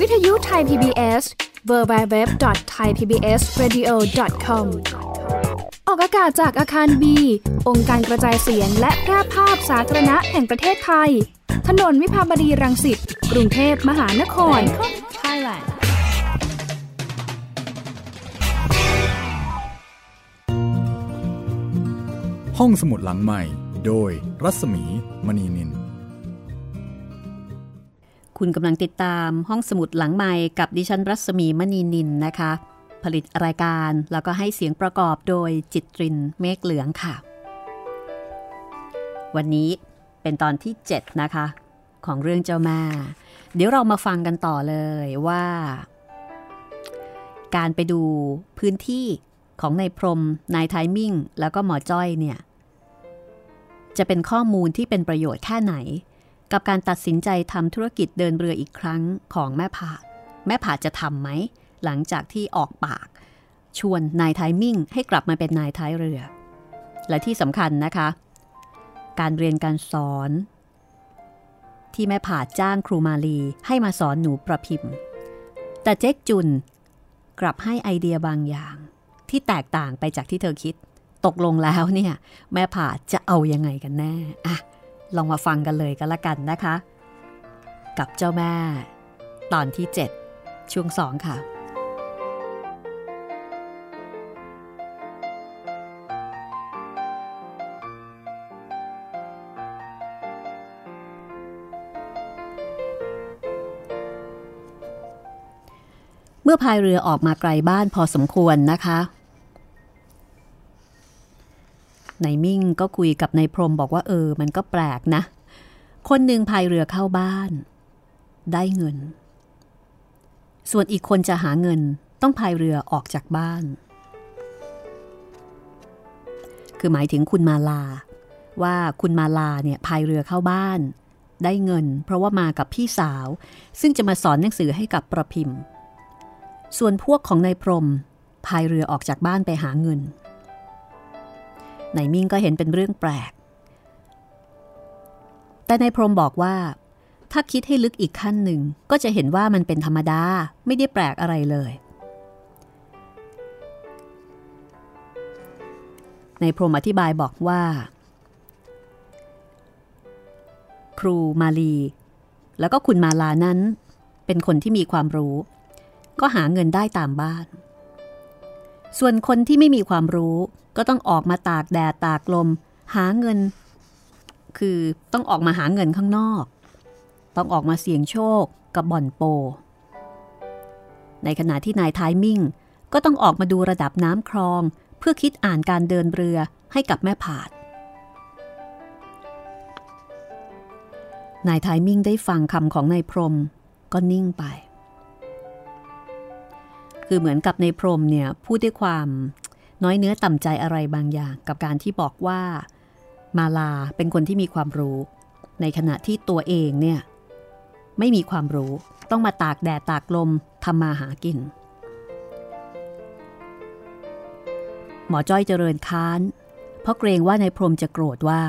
วิทยุไทย PBS www.thaipbsradio.com ออกอากาศจากอาคารบี องค์การกระจายเสียงและแพร่ภาพสาธารณะแห่งประเทศไทย ถนนวิภาวดีรังสิต กรุงเทพมหานคร ห้องสมุดหลังใหม่ โดยรัศมีมณีนิน คุณกำลังติดตามห้องสมุดหลังใหม่กับดิฉันรัศมีมณีนินนะคะ ผลิตรายการแล้วก็ให้เสียงประกอบโดยจิตรินเมฆเหลืองค่ะ วันนี้เป็นตอนที่ 7 นะคะ ของเรื่องเจ้าแม่เดี๋ยวเรามาฟังกันต่อเลยว่า การไปดูพื้นที่ของนายพรมนายไทมิ่ง แล้วก็หมอจ้อยเนี่ย จะเป็นข้อมูลที่เป็นประโยชน์แค่ไหน กับการตัดสินใจทำธุรกิจเดินเรืออีกครั้งของแม่ผาด แม่ผาดจะทำไหม หลังจากที่ออกปาก ชวนนายไทมิ่งให้กลับมาเป็นนายท้ายเรือ และที่สำคัญนะคะ การเรียนการสอน ที่แม่ผาดจ้างครูมาลีให้มาสอนหนูประพิมพ์ แต่เจ๊กจุนกลับให้ไอเดียบางอย่างที่แตกต่างไปจากที่เธอคิด ตกลงแล้วเนี่ยแม่ผาจะเอายังไงกันแน่อะลองมาฟังกันเลยกันละกันนะคะ กับเจ้าแม่ ตอนที่ 7 ช่วงสองค่ะเมื่อพายเรือออกมาไกลบ้านพอสมควรนะคะ นายมิ่งก็คุยกับนายพรมบอกว่าเออ มันก็แปลกนะ คนหนึ่งพายเรือเข้าบ้าน ได้เงิน ส่วนอีกคนจะหาเงินต้องพายเรือออกจากบ้าน คือหมายถึงคุณมาลา ว่าคุณมาลาเนี่ยพายเรือเข้าบ้าน ได้เงิน เพราะว่ามากับพี่สาว ซึ่งจะมาสอนหนังสือให้กับประพิมพ์ ส่วนพวกของนายพรมพายเรือออกจากบ้านไปหาเงิน นายมิ่งก็เห็นเป็นเรื่องแปลก แต่นายพรมบอกว่า ถ้าคิดให้ลึกอีกขั้นหนึ่งก็จะเห็นว่ามันเป็นธรรมดาไม่ได้แปลกอะไรเลยนายพรมอธิบายบอกว่า ครูมาลี แล้วก็คุณมาลานั้น เป็นคนที่มีความรู้ ก็หาเงินได้ตามบ้าน ส่วนคนที่ไม่มีความรู้ ก็ต้องออกมาตากแดดตากลม หาเงิน คือต้องออกมาหาเงินข้างนอก ต้องออกมาเสี่ยงโชคกับบ่อนโป ในขณะที่นายท้ายมิ่ง ก็ต้องออกมาดูระดับน้ำคลอง เพื่อคิดอ่านการเดินเรือให้กับแม่ผาดนายท้ายมิ่งได้ฟังคำของนายพรมก็นิ่งไป คือเหมือนกับนายพรมเนี่ยพูดด้วยความ น้อยเนื้อต่ำใจอะไรบางอย่างกับการที่บอกว่า มาลาเป็นคนที่มีความรู้ ในขณะที่ตัวเองเนี่ย ไม่มีความรู้ต้องมาตากแดดตากลมทำมาหากิน หมอจ้อยเจริญค้าน เพราะเกรงว่านายพรมจะโกรธว่า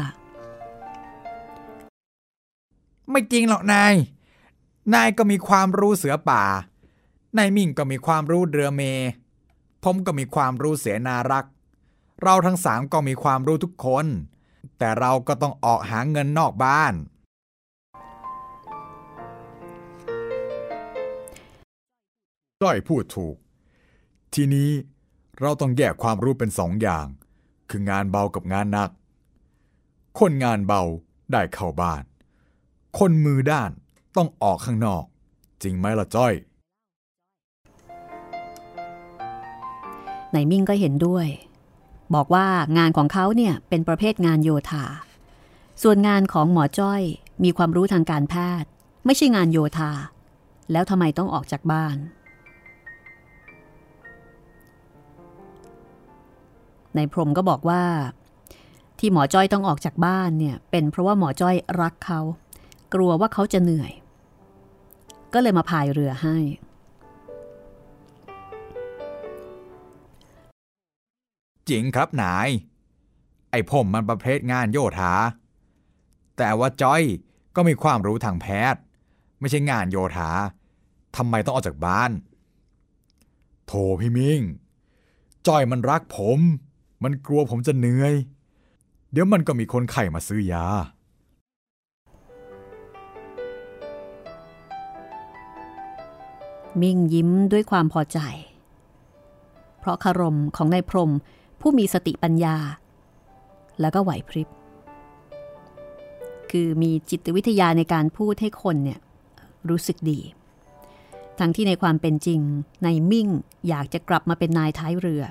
ไม่จริงหรอกนาย นายก็มีความรู้เสือป่า นายมิ่งก็มีความรู้เรือเม ผมก็มีความรู้เสนารัก เราทั้งสามก็มีความรู้ทุกคน แต่เราก็ต้องออกหาเงินนอกบ้าน จ้อยพูดถูก ทีนี้เราต้องแยกความรู้เป็นสองอย่าง คืองานเบากับงานหนัก คนงานเบาได้เข้าบ้าน คนมือด้านต้องออกข้างนอก จริงไหมล่ะจ้อย นายมิ่งก็เห็นด้วย บอกว่างานของเขาเนี่ยเป็นประเภทงานโยธา ส่วนงานของหมอจ้อยมีความรู้ทางการแพทย์ ไม่ใช่งานโยธา แล้วทำไมต้องออกจากบ้าน นายพรมก็บอกว่า ที่หมอจ้อยต้องออกจากบ้านเนี่ยเป็นเพราะว่าหมอจ้อยรักเขา กลัวว่าเขาจะเหนื่อย ก็เลยมาพายเรือให้ จริงครับนาย ไอ้ผมมันประเภทงานโยธา แต่ว่าจ้อยก็มีความรู้ทางแพทย์ ไม่ใช่งานโยธาทำไมต้องออกจากบ้าน โถพี่มิงจ้อยมันรักผม มันกลัวผมจะเหนื่อย เดี๋ยวมันก็มีคนไข้มาซื้อยามิ่งยิ้มด้วยความพอใจ เพราะคารมของนายพรม ผู้มีสติปัญญา แล้วก็ไหวพริบ คือมีจิตวิทยาในการพูดให้คนเนี่ยรู้สึกดี ทั้งที่ในความเป็นจริงในมิ่งอยากจะกลับมาเป็นนายท้ายเรือ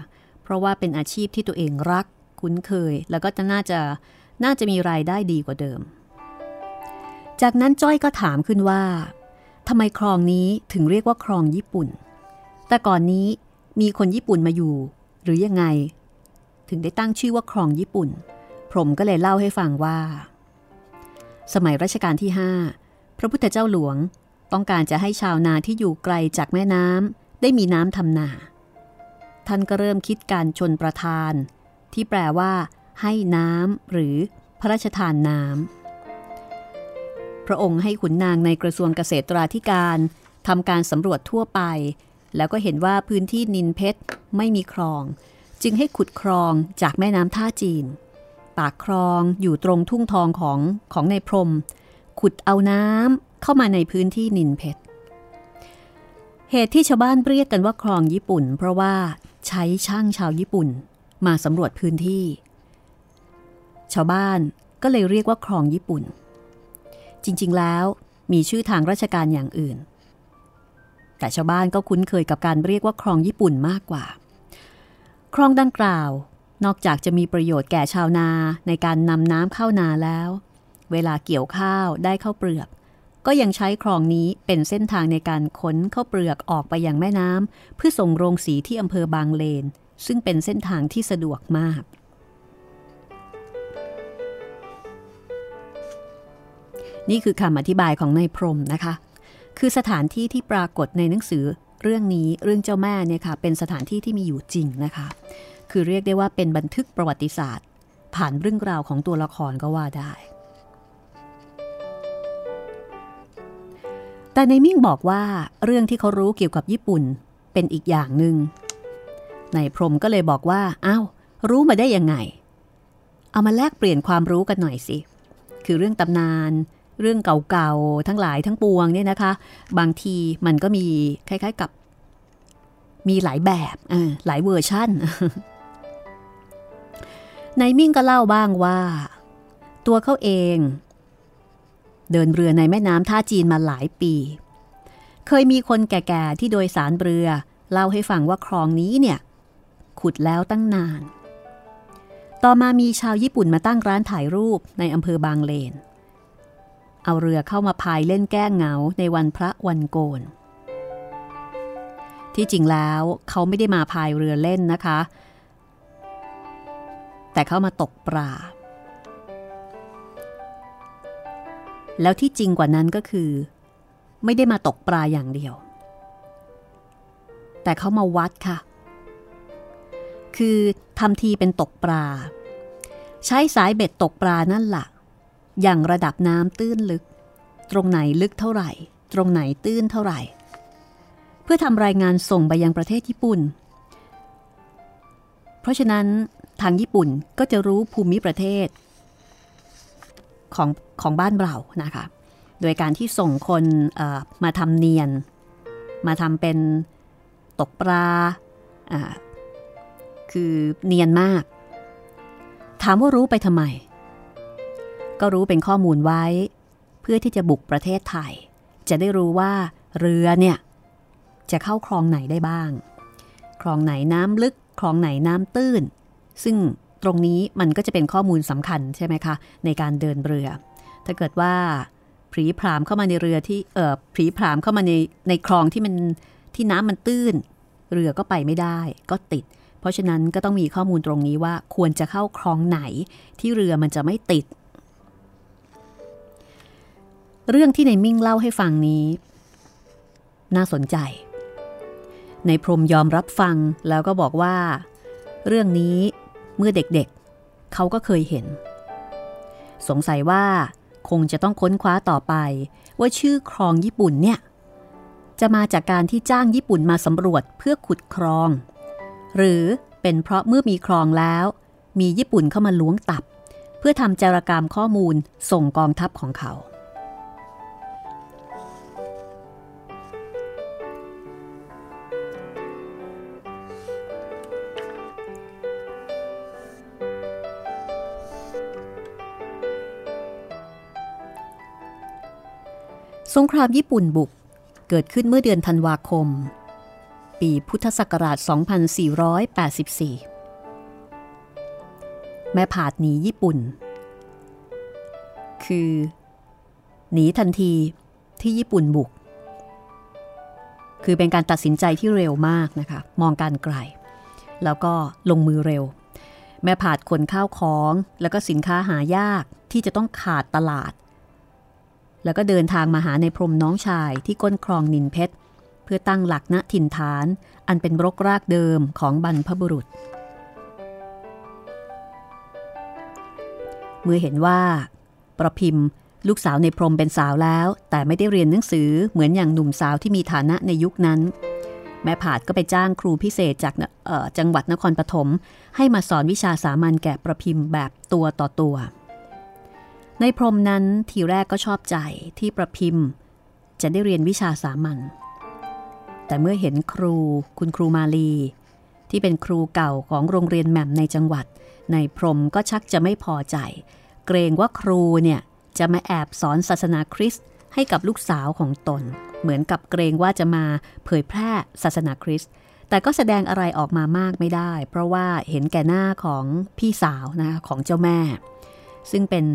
เพราะว่าเป็นอาชีพที่ตัวเองรัก คุ้นเคย แล้วก็จะน่าจะน่าจะมีรายได้ดีกว่าเดิม จากนั้นจ้อยก็ถามขึ้นว่าทำไมคลองนี้ถึงเรียกว่าคลองญี่ปุ่น แต่ก่อนนี้มีคนญี่ปุ่นมาอยู่ หรือยังไง ถึงได้ตั้งชื่อว่าครองญี่ปุ่น พรมก็เลยเล่าให้ฟังว่า สมัยรัชกาลที่ 5 พระพุทธเจ้าหลวงต้องการจะให้ชาวนาที่อยู่ไกลจากแม่น้ำได้มีน้ำทำนา ท่านก็เริ่มคิดการชนประทาน ที่แปลว่า ให้น้ำหรือพระราชทานน้ำพระองค์ให้ขุนนางในกระทรวงเกษตราธิการทำการสำรวจทั่วไป แล้วก็เห็นว่าพื้นที่นินเพชรไม่มีคลอง จึงให้ขุดคลองจากแม่น้ำท่าจีน ปากคลองอยู่ตรงทุ่งทองของของในพรม ขุดเอาน้ำเข้ามาในพื้นที่นินเพชร เหตุที่ชาวบ้านเรียกกันว่าคลองญี่ปุ่น เพราะว่าใช้ช่างชาวญี่ปุ่นมาสำรวจพื้นที่ ชาวบ้านก็เลยเรียกว่าคลองญี่ปุ่น จริงๆแล้วมีชื่อทางราชการอย่างอื่น แต่ชาวบ้านก็คุ้นเคยกับการเรียกว่าคลองญี่ปุ่นมากกว่า คลองดังกล่าว นอกจากจะมีประโยชน์แก่ชาวนาในการนำน้ำเข้านาแล้ว เวลาเกี่ยวข้าวได้ข้าวเปลือก ก็ยังใช้คลองนี้เป็นเส้นทางในการขนข้าวเปลือกออกไปยังแม่น้ำเพื่อส่งโรงสีที่อำเภอบางเลน ซึ่งเป็นเส้นทางที่สะดวกมาก นี่คือคำอธิบายของนายพรหมนะคะ คือสถานที่ที่ปรากฏในหนังสือ เรื่องนี้เรื่องเจ้าแม่เนี่ยค่ะเป็นสถานที่ที่มีอยู่จริงนะคะ คือเรียกได้ว่าเป็นบันทึกประวัติศาสตร์ ผ่านเรื่องราวของตัวละครก็ว่าได้ แต่ในมิ่งบอกว่าเรื่องที่เขารู้เกี่ยวกับญี่ปุ่นเป็นอีกอย่างหนึง่งนายพรมก็เลยบอกว่าอ้าวรู้มาได้ยังไง เอามาแลกเปลี่ยนความรู้กันหน่อยสิ คือเรื่องตำนาน เรื่องเก่าๆ ทั้งหลายทั้งปวงเนี่ยนะคะ บางทีมันก็มีคล้ายๆกับ มีหลายแบบหลายเวอร์ชั่นนายมิ่งก็เล่าบ้างว่า ตัวเขาเอง เดินเรือในแม่น้ำท่าจีนมาหลายปี เคยมีคนแก่ๆ ที่โดยสารเรือ เล่าให้ฟังว่าคลองนี้เนี่ย ขุดแล้วตั้งนาน ต่อมามีชาวญี่ปุ่นมาตั้งร้านถ่ายรูปในอำเภอบางเลน เอาเรือเข้ามาพายเล่นแก้เหงาในวันพระวันโกน ที่จริงแล้วเขาไม่ได้มาพายเรือเล่นนะคะ แต่เขามาตกปลา แล้วที่จริงกว่านั้นก็คือ ไม่ได้มาตกปลาอย่างเดียว แต่เขามาวัดค่ะ คือทำทีเป็นตกปลา ใช้สายเบ็ดตกปลานั่นละ่ะ อย่างระดับน้ำตื้นลึก ตรงไหนลึกเท่าไหร่ ตรงไหนตื้นเท่าไหร่ เพื่อทำรายงานส่งไปยังประเทศญี่ปุ่น เพราะฉะนั้นทางญี่ปุ่นก็จะรู้ภูมิประเทศ ของของบ้านเรานะคะ โดยการที่ส่งคนมาทำเนียน มาทำเป็นตกปลาคือเนียนมาก ถามว่ารู้ไปทำไม ก็รู้เป็นข้อมูลไว้ เพื่อที่จะบุกประเทศไทย จะได้รู้ว่าเรือเนี่ย จะเข้าคลองไหนได้บ้าง คลองไหนน้ำลึก คลองไหนน้ำตื้น ซึ่งตรงนี้มันก็จะเป็นข้อมูลสำคัญใช่ไหมคะ ในการเดินเรือ ถ้าเกิดว่าผีพรามเข้ามาในเรือที่เออผีพรามเข้ามาในในคลองที่มันที่น้ำมันตื้น เรือก็ไปไม่ได้ ก็ติด เพราะฉะนั้นก็ต้องมีข้อมูลตรงนี้ว่าควรจะเข้าคลองไหนที่เรือมันจะไม่ติด เรื่องที่ในมิ่งเล่าให้ฟังนี้ น่าสนใจ ในพรมยอมรับฟังแล้วก็บอกว่า เรื่องนี้เมื่อเด็กๆเเขาก็เคยเห็น สงสัยว่าคงจะต้องค้นคว้าต่อไป ว่าชื่อคลองญี่ปุ่นเนี่ย จะมาจากการที่จ้างญี่ปุ่นมาสำรวจเพื่อขุดคลอง หรือเป็นเพราะเมื่อมีคลองแล้ว มีญี่ปุ่นเข้ามาล้วงตับ เพื่อทำจารกรรมข้อมูลส่งกองทัพของเขา สงครามญี่ปุ่นบุกเกิดขึ้นเมื่อเดือนธันวาคม ปีพุทธศักราช 2484 แม่ผาดหนีญี่ปุ่น คือ หนีทันทีที่ญี่ปุ่นบุก คือเป็นการตัดสินใจที่เร็วมากนะคะ มองการไกล แล้วก็ลงมือเร็ว แม่ผาดขนข้าวของ แล้วก็สินค้าหายากที่จะต้องขาดตลาด แล้วก็เดินทางมาหาในพรมน้องชายที่ก้นคลองนินเพชร เพื่อตั้งหลักณถิ่นฐาน อันเป็นรกรากเดิมของบรรพบุรุษ เมื่อเห็นว่า ประพิมพ์ ลูกสาวในพรมเป็นสาวแล้ว แต่ไม่ได้เรียนหนังสือเหมือนอย่างหนุ่มสาวที่มีฐานะในยุคนั้น แม่ผาดก็ไปจ้างครูพิเศษจากจังหวัดนครปฐมให้มาสอนวิชาสามัญแก่ประพิมพ์แบบตัวต่อตัว ในพรมนั้นทีแรกก็ชอบใจที่ประพิมพ์ จะได้เรียนวิชาสามัญ แต่เมื่อเห็นครูคุณครูมาลี ที่เป็นครูเก่าของโรงเรียนแหม่มในจังหวัด ในพรมก็ชักจะไม่พอใจ เกรงว่าครูเนี่ยจะมาแอบสอนศาสนาคริสต์ให้กับลูกสาวของตน เหมือนกับเกรงว่าจะมาเผยแพร่ศาสนาคริสต์แต่ก็แสดงอะไรออกมามากไม่ได้ เพราะว่าเห็นแก่หน้าของพี่สาวนะของเจ้าแม่ ซึ่งเป็น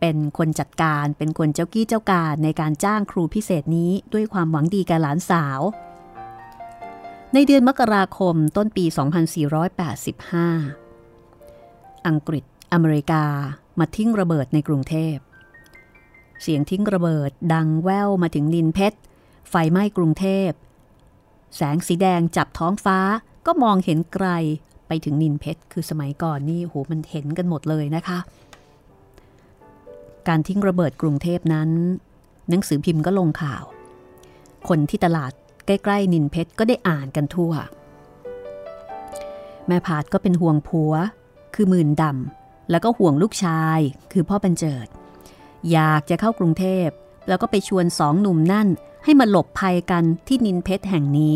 เป็นคนจัดการเป็นคนเจ้ากี้เจ้าการในการจ้างครูพิเศษนี้ด้วยความหวังดีกับหลานสาว ในเดือนมกราคมต้นปี 2485 อังกฤษอเมริกามาทิ้งระเบิดในกรุงเทพ เสียงทิ้งระเบิดดังแว่วมาถึงนินเพชร ไฟไหม้กรุงเทพ แสงสีแดงจับท้องฟ้าก็มองเห็นไกลไปถึงนินเพชร คือสมัยก่อนนี่โหมันเห็นกันหมดเลยนะคะ การทิ้งระเบิดกรุงเทพนั้น หนังสือพิมพ์ก็ลงข่าว คนที่ตลาดใกล้ ๆ นินเพชรก็ได้อ่านกันทั่ว แม่ผาดก็เป็นห่วงผัว คือมื่นดำแล้วก็ห่วงลูกชาย คือพ่อบัญเจิด อยากจะเข้ากรุงเทพแล้วก็ไปชวนสองหนุ่มนั่น ให้มาหลบภัยกันที่นินเพชรแห่งนี้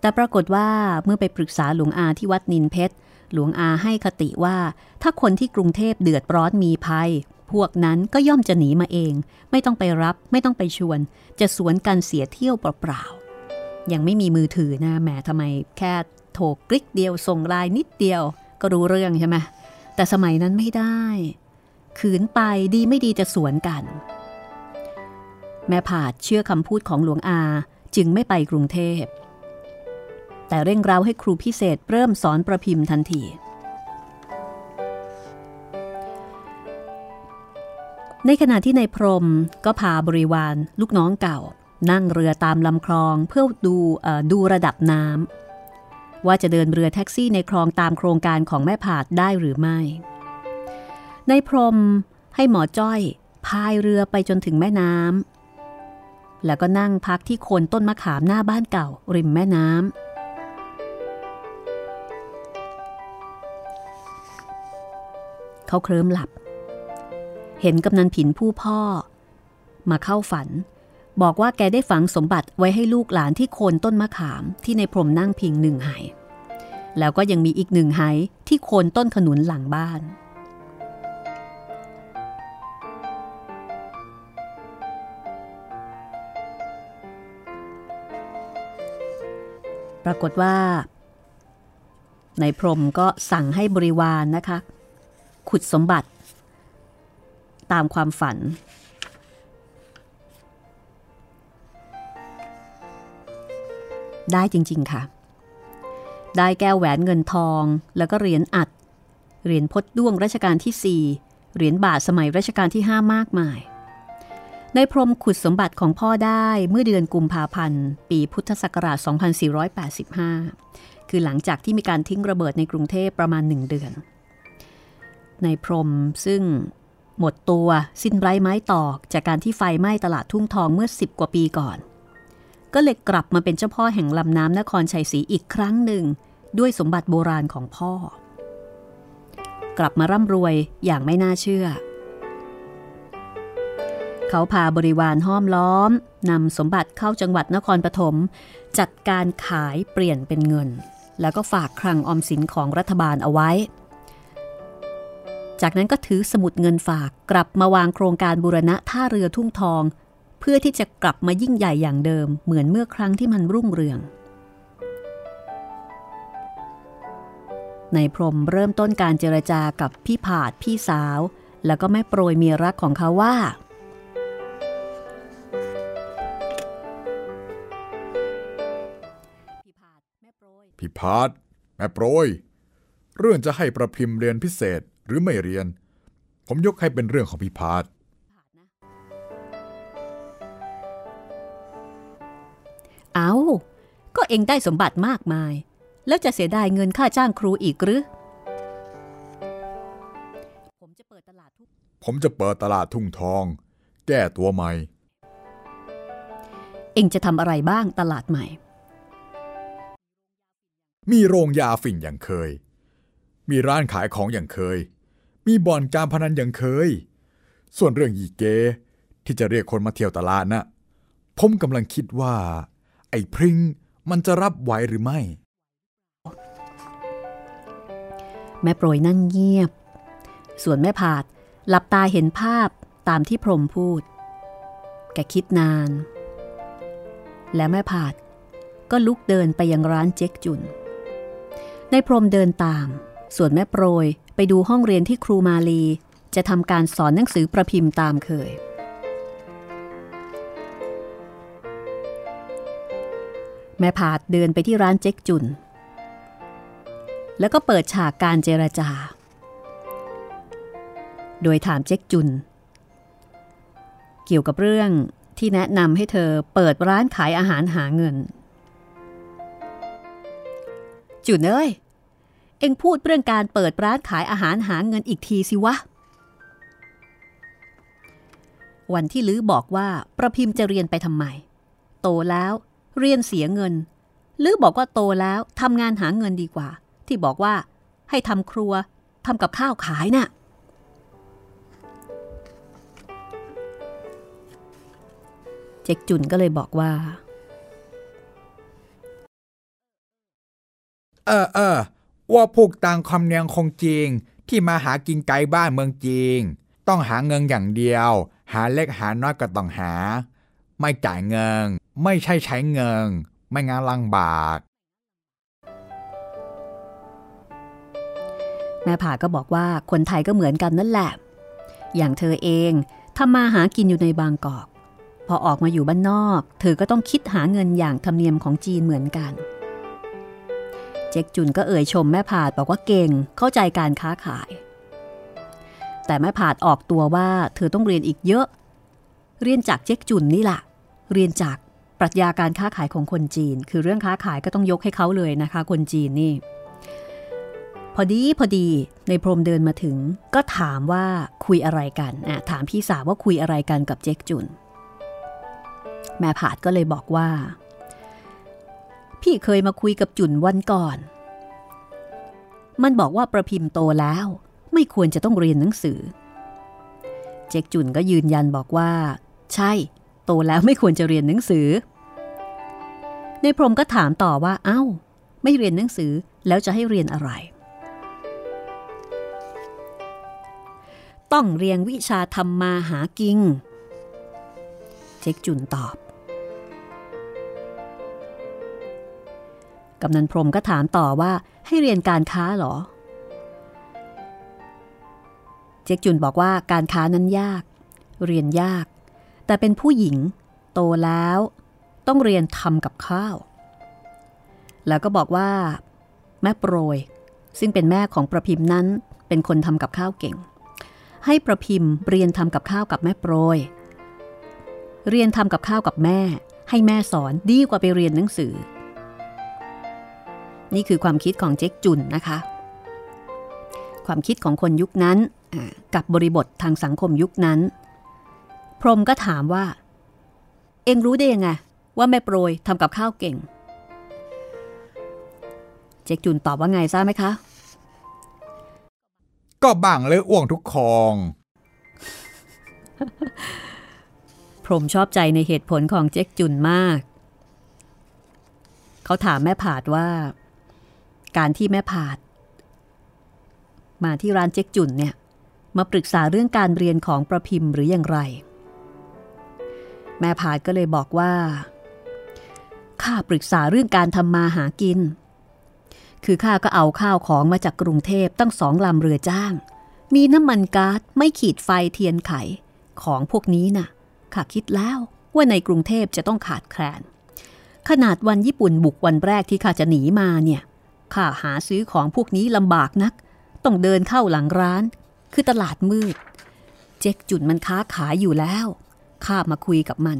แต่ปรากฏว่าเมื่อไปปรึกษาหลวงอาที่วัดนินเพชรหลวงอาให้คติว่าถ้าคนที่กรุงเทพเดือดร้อนมีภัย พวกนั้นก็ย่อมจะหนีมาเอง ไม่ต้องไปรับไม่ต้องไปชวน จะสวนกันเสียเที่ยวเปล่าๆยังไม่มีมือถือนะแหมทำไมแค่โทรกริกเดียวส่งไลน์นิดเดียว ก็รู้เรื่องใช่ไหมแต่สมัยนั้นไม่ได้ ขืนไปดีไม่ดีจะสวนกัน แม่ผาดเชื่อคำพูดของหลวงอาจึงไม่ไปกรุงเทพ แต่เร่งเร้าให้ครูพิเศษเริ่มสอนประพิมพ์ทันที ในขณะที่ในพรมก็พาบริวารลูกน้องเก่า นั่งเรือตามลำคลองเพื่อดูดูระดับน้ำว่าจะเดินเรือแท็กซี่ในคลองตามโครงการของแม่ผาดได้หรือไม่ ในพรมให้หมอจ้อยพายเรือไปจนถึงแม่น้ำแล้วก็นั่งพักที่โคนต้นมะขามหน้าบ้านเก่า ริมแม่น้ำเขาเคลิ้มหลับ เห็นกำนันผินผู้พ่อ มาเข้าฝัน บอกว่าแกได้ฝังสมบัติไว้ให้ลูกหลานที่โคนต้นมะขามที่ในพรมนั่งพิงหนึ่งไหแล้วก็ยังมีอีกหนึ่งไหที่โคนต้นขนุนหลังบ้าน ปรากฏว่า ในพรมก็สั่งให้บริวารนนะคะ ขุดสมบัติ ตามความฝัน ได้จริง ๆ ค่ะ ได้แก้วแหวนเงินทอง แล้วก็เหรียญอัด เหรียญพดด้วงรัชกาลที่ 4 เหรียญบาทสมัยรัชกาลที่ 5 มากมายในพรมขุดสมบัติของพ่อได้เมื่อเดือนกุมภาพันธ์ ปีพุทธศักราช 2485 คือหลังจากที่มีการทิ้งระเบิดในกรุงเทพประมาณหนึ่งเดือน ในพรมซึ่ง หมดตัวสิ้นไร้ไม้ตอกจากการที่ไฟไหม้ตลาดทุ่งทองเมื่อ 10 กว่าปีก่อน ก็เลยกลับมาเป็นเจ้าพ่อแห่งลำน้ำนครชัยศรีอีกครั้งหนึ่ง ด้วยสมบัติโบราณของพ่อ กลับมาร่ำรวยอย่างไม่น่าเชื่อ เขาพาบริวารห้อมล้อมนำสมบัติเข้าจังหวัดนครปฐมจัดการขายเปลี่ยนเป็นเงิน แล้วก็ฝากคลังออมสินของรัฐบาลเอาไว้ จากนั้นก็ถือสมุดเงินฝากกลับมาวางโครงการบูรณะท่าเรือทุ่งทอง เพื่อที่จะกลับมายิ่งใหญ่อย่างเดิม เหมือนเมื่อครั้งที่มันรุ่งเรืองในพรมเริ่มต้นการเจรจากับพี่ผาดพี่สาว แล้วก็แม่โปรยเมียรักของเขาว่าพิพาทแม่โปรย เรื่องจะให้ประพิมพ์เรียนพิเศษ หรือไม่เรียน ผมยกให้เป็นเรื่องของพิพาทเอาก็เองได้สมบัติมากมาย แล้วจะเสียดายเงินค่าจ้างครูอีกหรือ ผมจะเปิดตลาดทุกผมจะเปิดตลาดทุ่งทอง แก้ตัวใหม่ เองจะทำอะไรบ้างตลาดใหม่ มีโรงยาฝิ่นอย่างเคย มีร้านขายของอย่างเคย มีบ่อนการพนันอย่างเคย ส่วนเรื่องยีเก ที่จะเรียกคนมาเที่ยวตลาดนะ่ะผมกำลังคิดว่า ไอ้พริงมันจะรับไหวหรือไม่ แม่โปรยนั่งเงียบ ส่วนแม่ผาดหลับตาเห็นภาพตามที่พรมพูด แกคิดนาน และแม่ผาดก็ลุกเดินไปยังร้านเจ๊กจุน ในพรมเดินตาม ส่วนแม่โปรย ไปดูห้องเรียนที่ครูมาลี จะทำการสอนหนังสือประพิมพ์ตามเคย แม่ผาดเดินไปที่ร้านเจ๊กจุน แล้วก็เปิดฉากการเจรจา โดยถามเจ๊กจุน เกี่ยวกับเรื่องที่แนะนำให้เธอเปิดร้านขายอาหารหาเงิน จุนเอ้ย อ็งพูดเรื่องการเปิดร้านขายอาหารหาเงินอีกทีสิวะ วันที่ลือบอกว่าประพิมพ์จะเรียนไปทำไม โตแล้ว เรียนเสียเงินลือบอกว่าโตแล้วทำงานหาเงินดีกว่า ที่บอกว่า ให้ทำครัวทำกับข้าวขายน่ะเจ๊กจุนก็เลยบอกว่า เออเออ ว่าพวกต่างคำเนียงคงจริง ที่มาหากินไกลบ้านเมืองจริง ต้องหาเงินอย่างเดียว หาเล็กหาน้อยก็ต้องหา ไม่จ่ายเงิน ไม่ใช่ใช้เงิน ไม่งานลังบากแม่ผาก็บอกว่าคนไทยก็เหมือนกันนั่นแหละ อย่างเธอเองทำมาหากินอยู่ในบางกอก พอออกมาอยู่บ้านนอก เธอก็ต้องคิดหาเงินอย่างธรรมเนียมของจีนเหมือนกัน เจ๊กจุนก็เอ่ยชมแม่ผาดบอกว่าเก่งเข้าใจการค้าขาย แต่แม่ผาดออกตัวว่าเธอต้องเรียนอีกเยอะ เรียนจากเจ๊กจุนนี่แหละเรียนจากปรัชญาการค้าขายของคนจีน คือเรื่องค้าขายก็ต้องยกให้เขาเลยนะคะ คนจีนนี่ พอดีพอดีในพรมเดินมาถึง ก็ถามว่าคุยอะไรกันอะถามพี่สาวว่าคุยอะไรกันกับเจ๊กจุน แม่ผาดก็เลยบอกว่า พี่เคยมาคุยกับจุนวันก่อน มันบอกว่าประพิมพ์โตแล้ว ไม่ควรจะต้องเรียนหนังสือ เจ๊กจุนก็ยืนยันบอกว่า ใช่ โตแล้วไม่ควรจะเรียนหนังสือ ในพรมก็ถามต่อว่า เอ้า ไม่เรียนหนังสือแล้วจะให้เรียนอะไร ต้องเรียนวิชาทำมมาหากิง เจ๊กจุนตอบ กำนันพรมก็ถามต่อว่าให้เรียนการค้าเหรอ เจ๊กจุนบอกว่าการค้านั้นยาก เรียนยาก แต่เป็นผู้หญิง โตแล้ว ต้องเรียนทำกับข้าว แล้วก็บอกว่า แม่โปรย ซึ่งเป็นแม่ของประพิมพ์นั้น เป็นคนทำกับข้าวเก่ง ให้ประพิมพ์เรียนทำกับข้าวกับแม่โปรย เรียนทำกับข้าวกับแม่ ให้แม่สอนดีกว่าไปเรียนหนังสือ นี่คือความคิดของเจ๊กจุนนะคะ ความคิดของคนยุคนั้นกับบริบททางสังคมยุคนั้น พรมก็ถามว่า เอ็งรู้ได้ยังไง ว่าแม่โปรยทำกับข้าวเก่ง เจ๊กจุนตอบว่าไงทราบไหมคะ ก็บังเลยอ้วงทุกคอง พรมชอบใจในเหตุผลของเจ๊กจุนมาก เขาถามแม่ผาดว่า การที่แม่ผาด มาที่ร้านเจ๊กจุนเนี่ยมาปรึกษาเรื่องการเรียนของประพิมพ์หรืออย่างไร แม่ผาดก็เลยบอกว่าข้าปรึกษาเรื่องการทำมาหากิน คือข้าก็เอาข้าวของมาจากกรุงเทพตั้งสองลำเรือจ้าง มีน้ำมันก๊าซไม่ขีดไฟเทียนไข ของพวกนี้น่ะข้าคิดแล้วว่าในกรุงเทพจะต้องขาดแคลน ขนาดวันญี่ปุ่นบุกวันแรกที่ข้าจะหนีมาเนี่ย ข้าหาซื้อของพวกนี้ลำบากนัก ต้องเดินเข้าหลังร้าน คือตลาดมืด เจ๊กจุนมันค้าขายอยู่แล้ว ข้ามาคุยกับมัน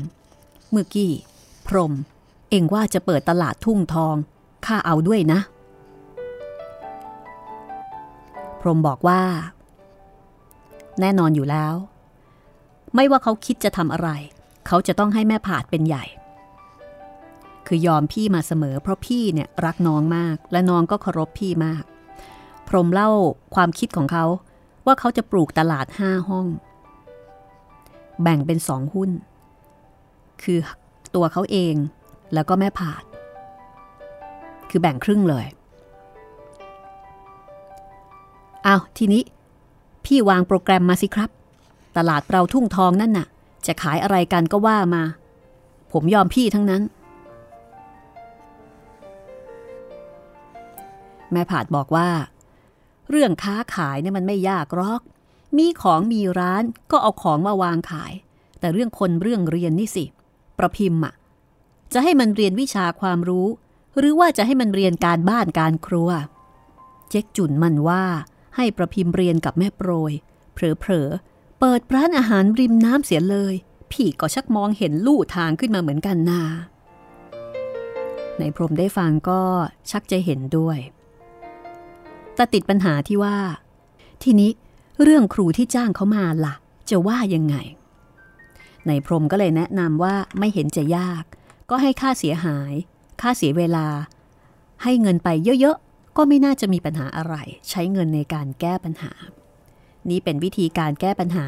เมื่อกี้ พรม เองว่าจะเปิดตลาดทุ่งทอง ข้าเอาด้วยนะ พรมบอกว่า แน่นอนอยู่แล้ว ไม่ว่าเขาคิดจะทำอะไร เขาจะต้องให้แม่ผาดเป็นใหญ่ คือยอมพี่มาเสมอ เพราะพี่เนี่ยรักน้องมาก และน้องก็เคารพพี่มาก พรมเล่าความคิดของเขาว่าเขาจะปลูกตลาดห้าห้อง แบ่งเป็นสองหุ้น คือตัวเขาเองแล้วก็แม่ผาด คือแบ่งครึ่งเลยเอาทีนี้ พี่วางโปรแกรมมาสิครับ ตลาดเราทุ่งทองนั่นน่ะ จะขายอะไรกันก็ว่ามา ผมยอมพี่ทั้งนั้น แม่ผาดบอกว่า เรื่องค้าขายเนี่ยมันไม่ยากหรอก มีของมีร้านก็เอาของมาวางขาย แต่เรื่องคนเรื่องเรียนนี่สิ ประพิมพ์อะจะให้มันเรียนวิชาความรู้ หรือว่าจะให้มันเรียนการบ้านการครัว เจ๊กจุนมันว่า ให้ประพิมพ์เรียนกับแม่โปรยเผลอๆเปิดร้านอาหารริมน้ำเสียเลย พี่ก็ชักมองเห็นลู่ทางขึ้นมาเหมือนกันนาในพรมได้ฟังก็ชักจะเห็นด้วย แต่ติดปัญหาที่ว่า ทีนี้เรื่องครูที่จ้างเขามาละ่ะ จะว่ายังไง ในพรมก็เลยแนะนำว่าไม่เห็นจะยาก ก็ให้ค่าเสียหาย ค่าเสียเวลา ให้เงินไปเยอะๆ ก็ไม่น่าจะมีปัญหาอะไร ใช้เงินในการแก้ปัญหา นี้เป็นวิธีการแก้ปัญหา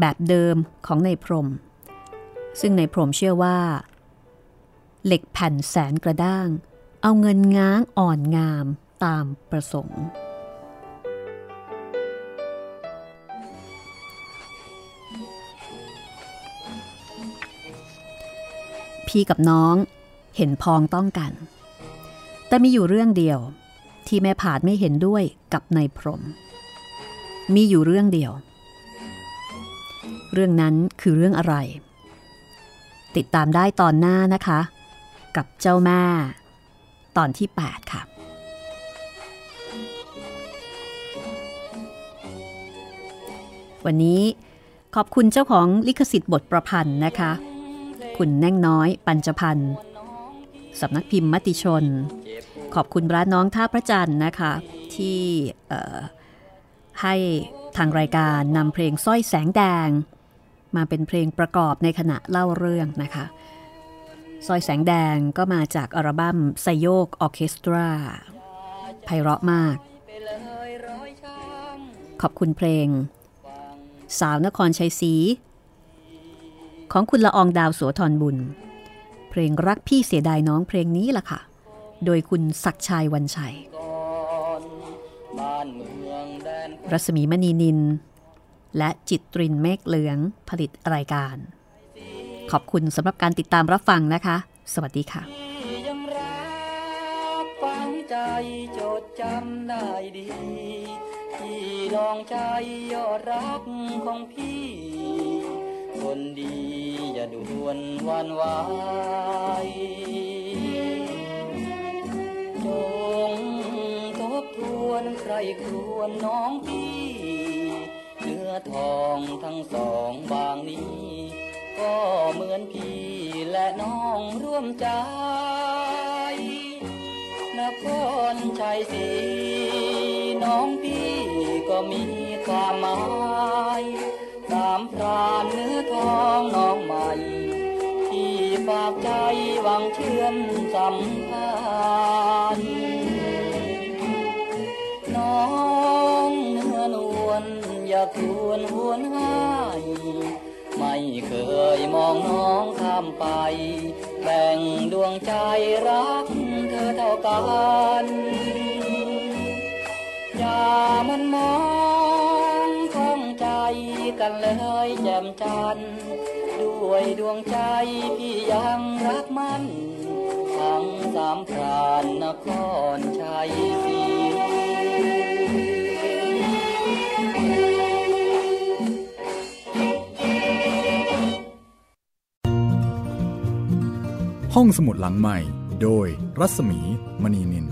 แบบเดิมของในพรม ซึ่งในพรมเชื่อว่า เหล็กแผ่นแสนกระด้าง เอาเงินง้างอ่อนงาม ตามประสงค์ พี่กับน้องเห็นพ้องต้องกัน แต่มีอยู่เรื่องเดียวที่แม่ผาดไม่เห็นด้วยกับนายพรม มีอยู่เรื่องเดียว เรื่องนั้นคือเรื่องอะไร ติดตามได้ตอนหน้านะคะ กับเจ้าแม่ ตอนที่ 8 ค่ะ วันนี้ขอบคุณเจ้าของลิขสิทธิ์บทประพันธ์นะคะ คุณแน่งน้อย ปัญจพันธ์สำนักพิมพ์มติชน ขอบคุณร้านน้องท่าพระจันทร์นะคะ ที่ให้ทางรายการนำเพลงสร้อยแสงแดง มาเป็นเพลงประกอบในขณะเล่าเรื่องนะคะสร้อยแสงแดงก็มาจากอัลบั้มไซโยกออเคสตราไพเราะมาก ขอบคุณเพลง สาวนครชัยศรีของคุณละอองดาวโสธรบุญ เพลงรักพี่เสียดายน้องเพลงนี้ล่ะค่ะ โดยคุณศักชัยวันชัย รัศมีมณีนิน และจิตรินเมฆเหลืองผลิตรายการ ขอบคุณสำหรับการติดตามรับฟังนะคะ สวัสดีค่ะยังรักฝังใจจดจำได้ดี ที่ลองใจยอดรักของพี่ คนดีอย่าด่วนวันไหวจงทบทวนใครครวนน้องพี่เนื้อทองทั้งสองบางนี้ ก็เหมือนพี่และน้องร่วมใจนครชัยศรีน้องพี่ มีความหมายสามพรานเนื้อทองน้องใหม่ ที่ฝากใจหวังเชื่อมสัมพันธ์น้องเนื้อนวลอย่าควรหวนหายไม่เคยมองน้องข้ามไป แบ่งดวงใจรักเธอเท่ากัน มันมองข้องใจกันเลยแจ่มจันด้วยดวงใจพี่ยังรักมันทั้งสามพรานนครชัยศรีห้องสมุดหลังใหม่ โดยรัศมีมณีนิน